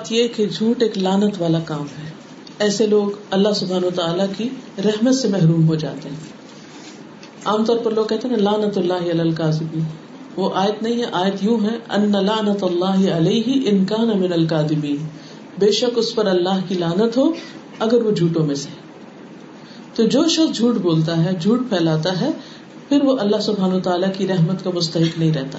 بات یہ کہ جھوٹ ایک لانت والا کام ہے۔ ایسے لوگ اللہ سبحان و تعالیٰ کی رحمت سے محروم ہو جاتے ہیں۔ عام طور پر لوگ کہتے ہیں لانت اللہ القاظبی وہ آیت نہیں ہے، آیت یوں ہے، ان لانت اللہ علیہ انکان من القادبین بے شک اس پر اللہ کی لانت ہو اگر وہ جھوٹوں میں سے۔ تو جو شخص جھوٹ بولتا ہے، جھوٹ پھیلاتا ہے، پھر وہ اللہ سبحان و تعالیٰ کی رحمت کا مستحق نہیں رہتا۔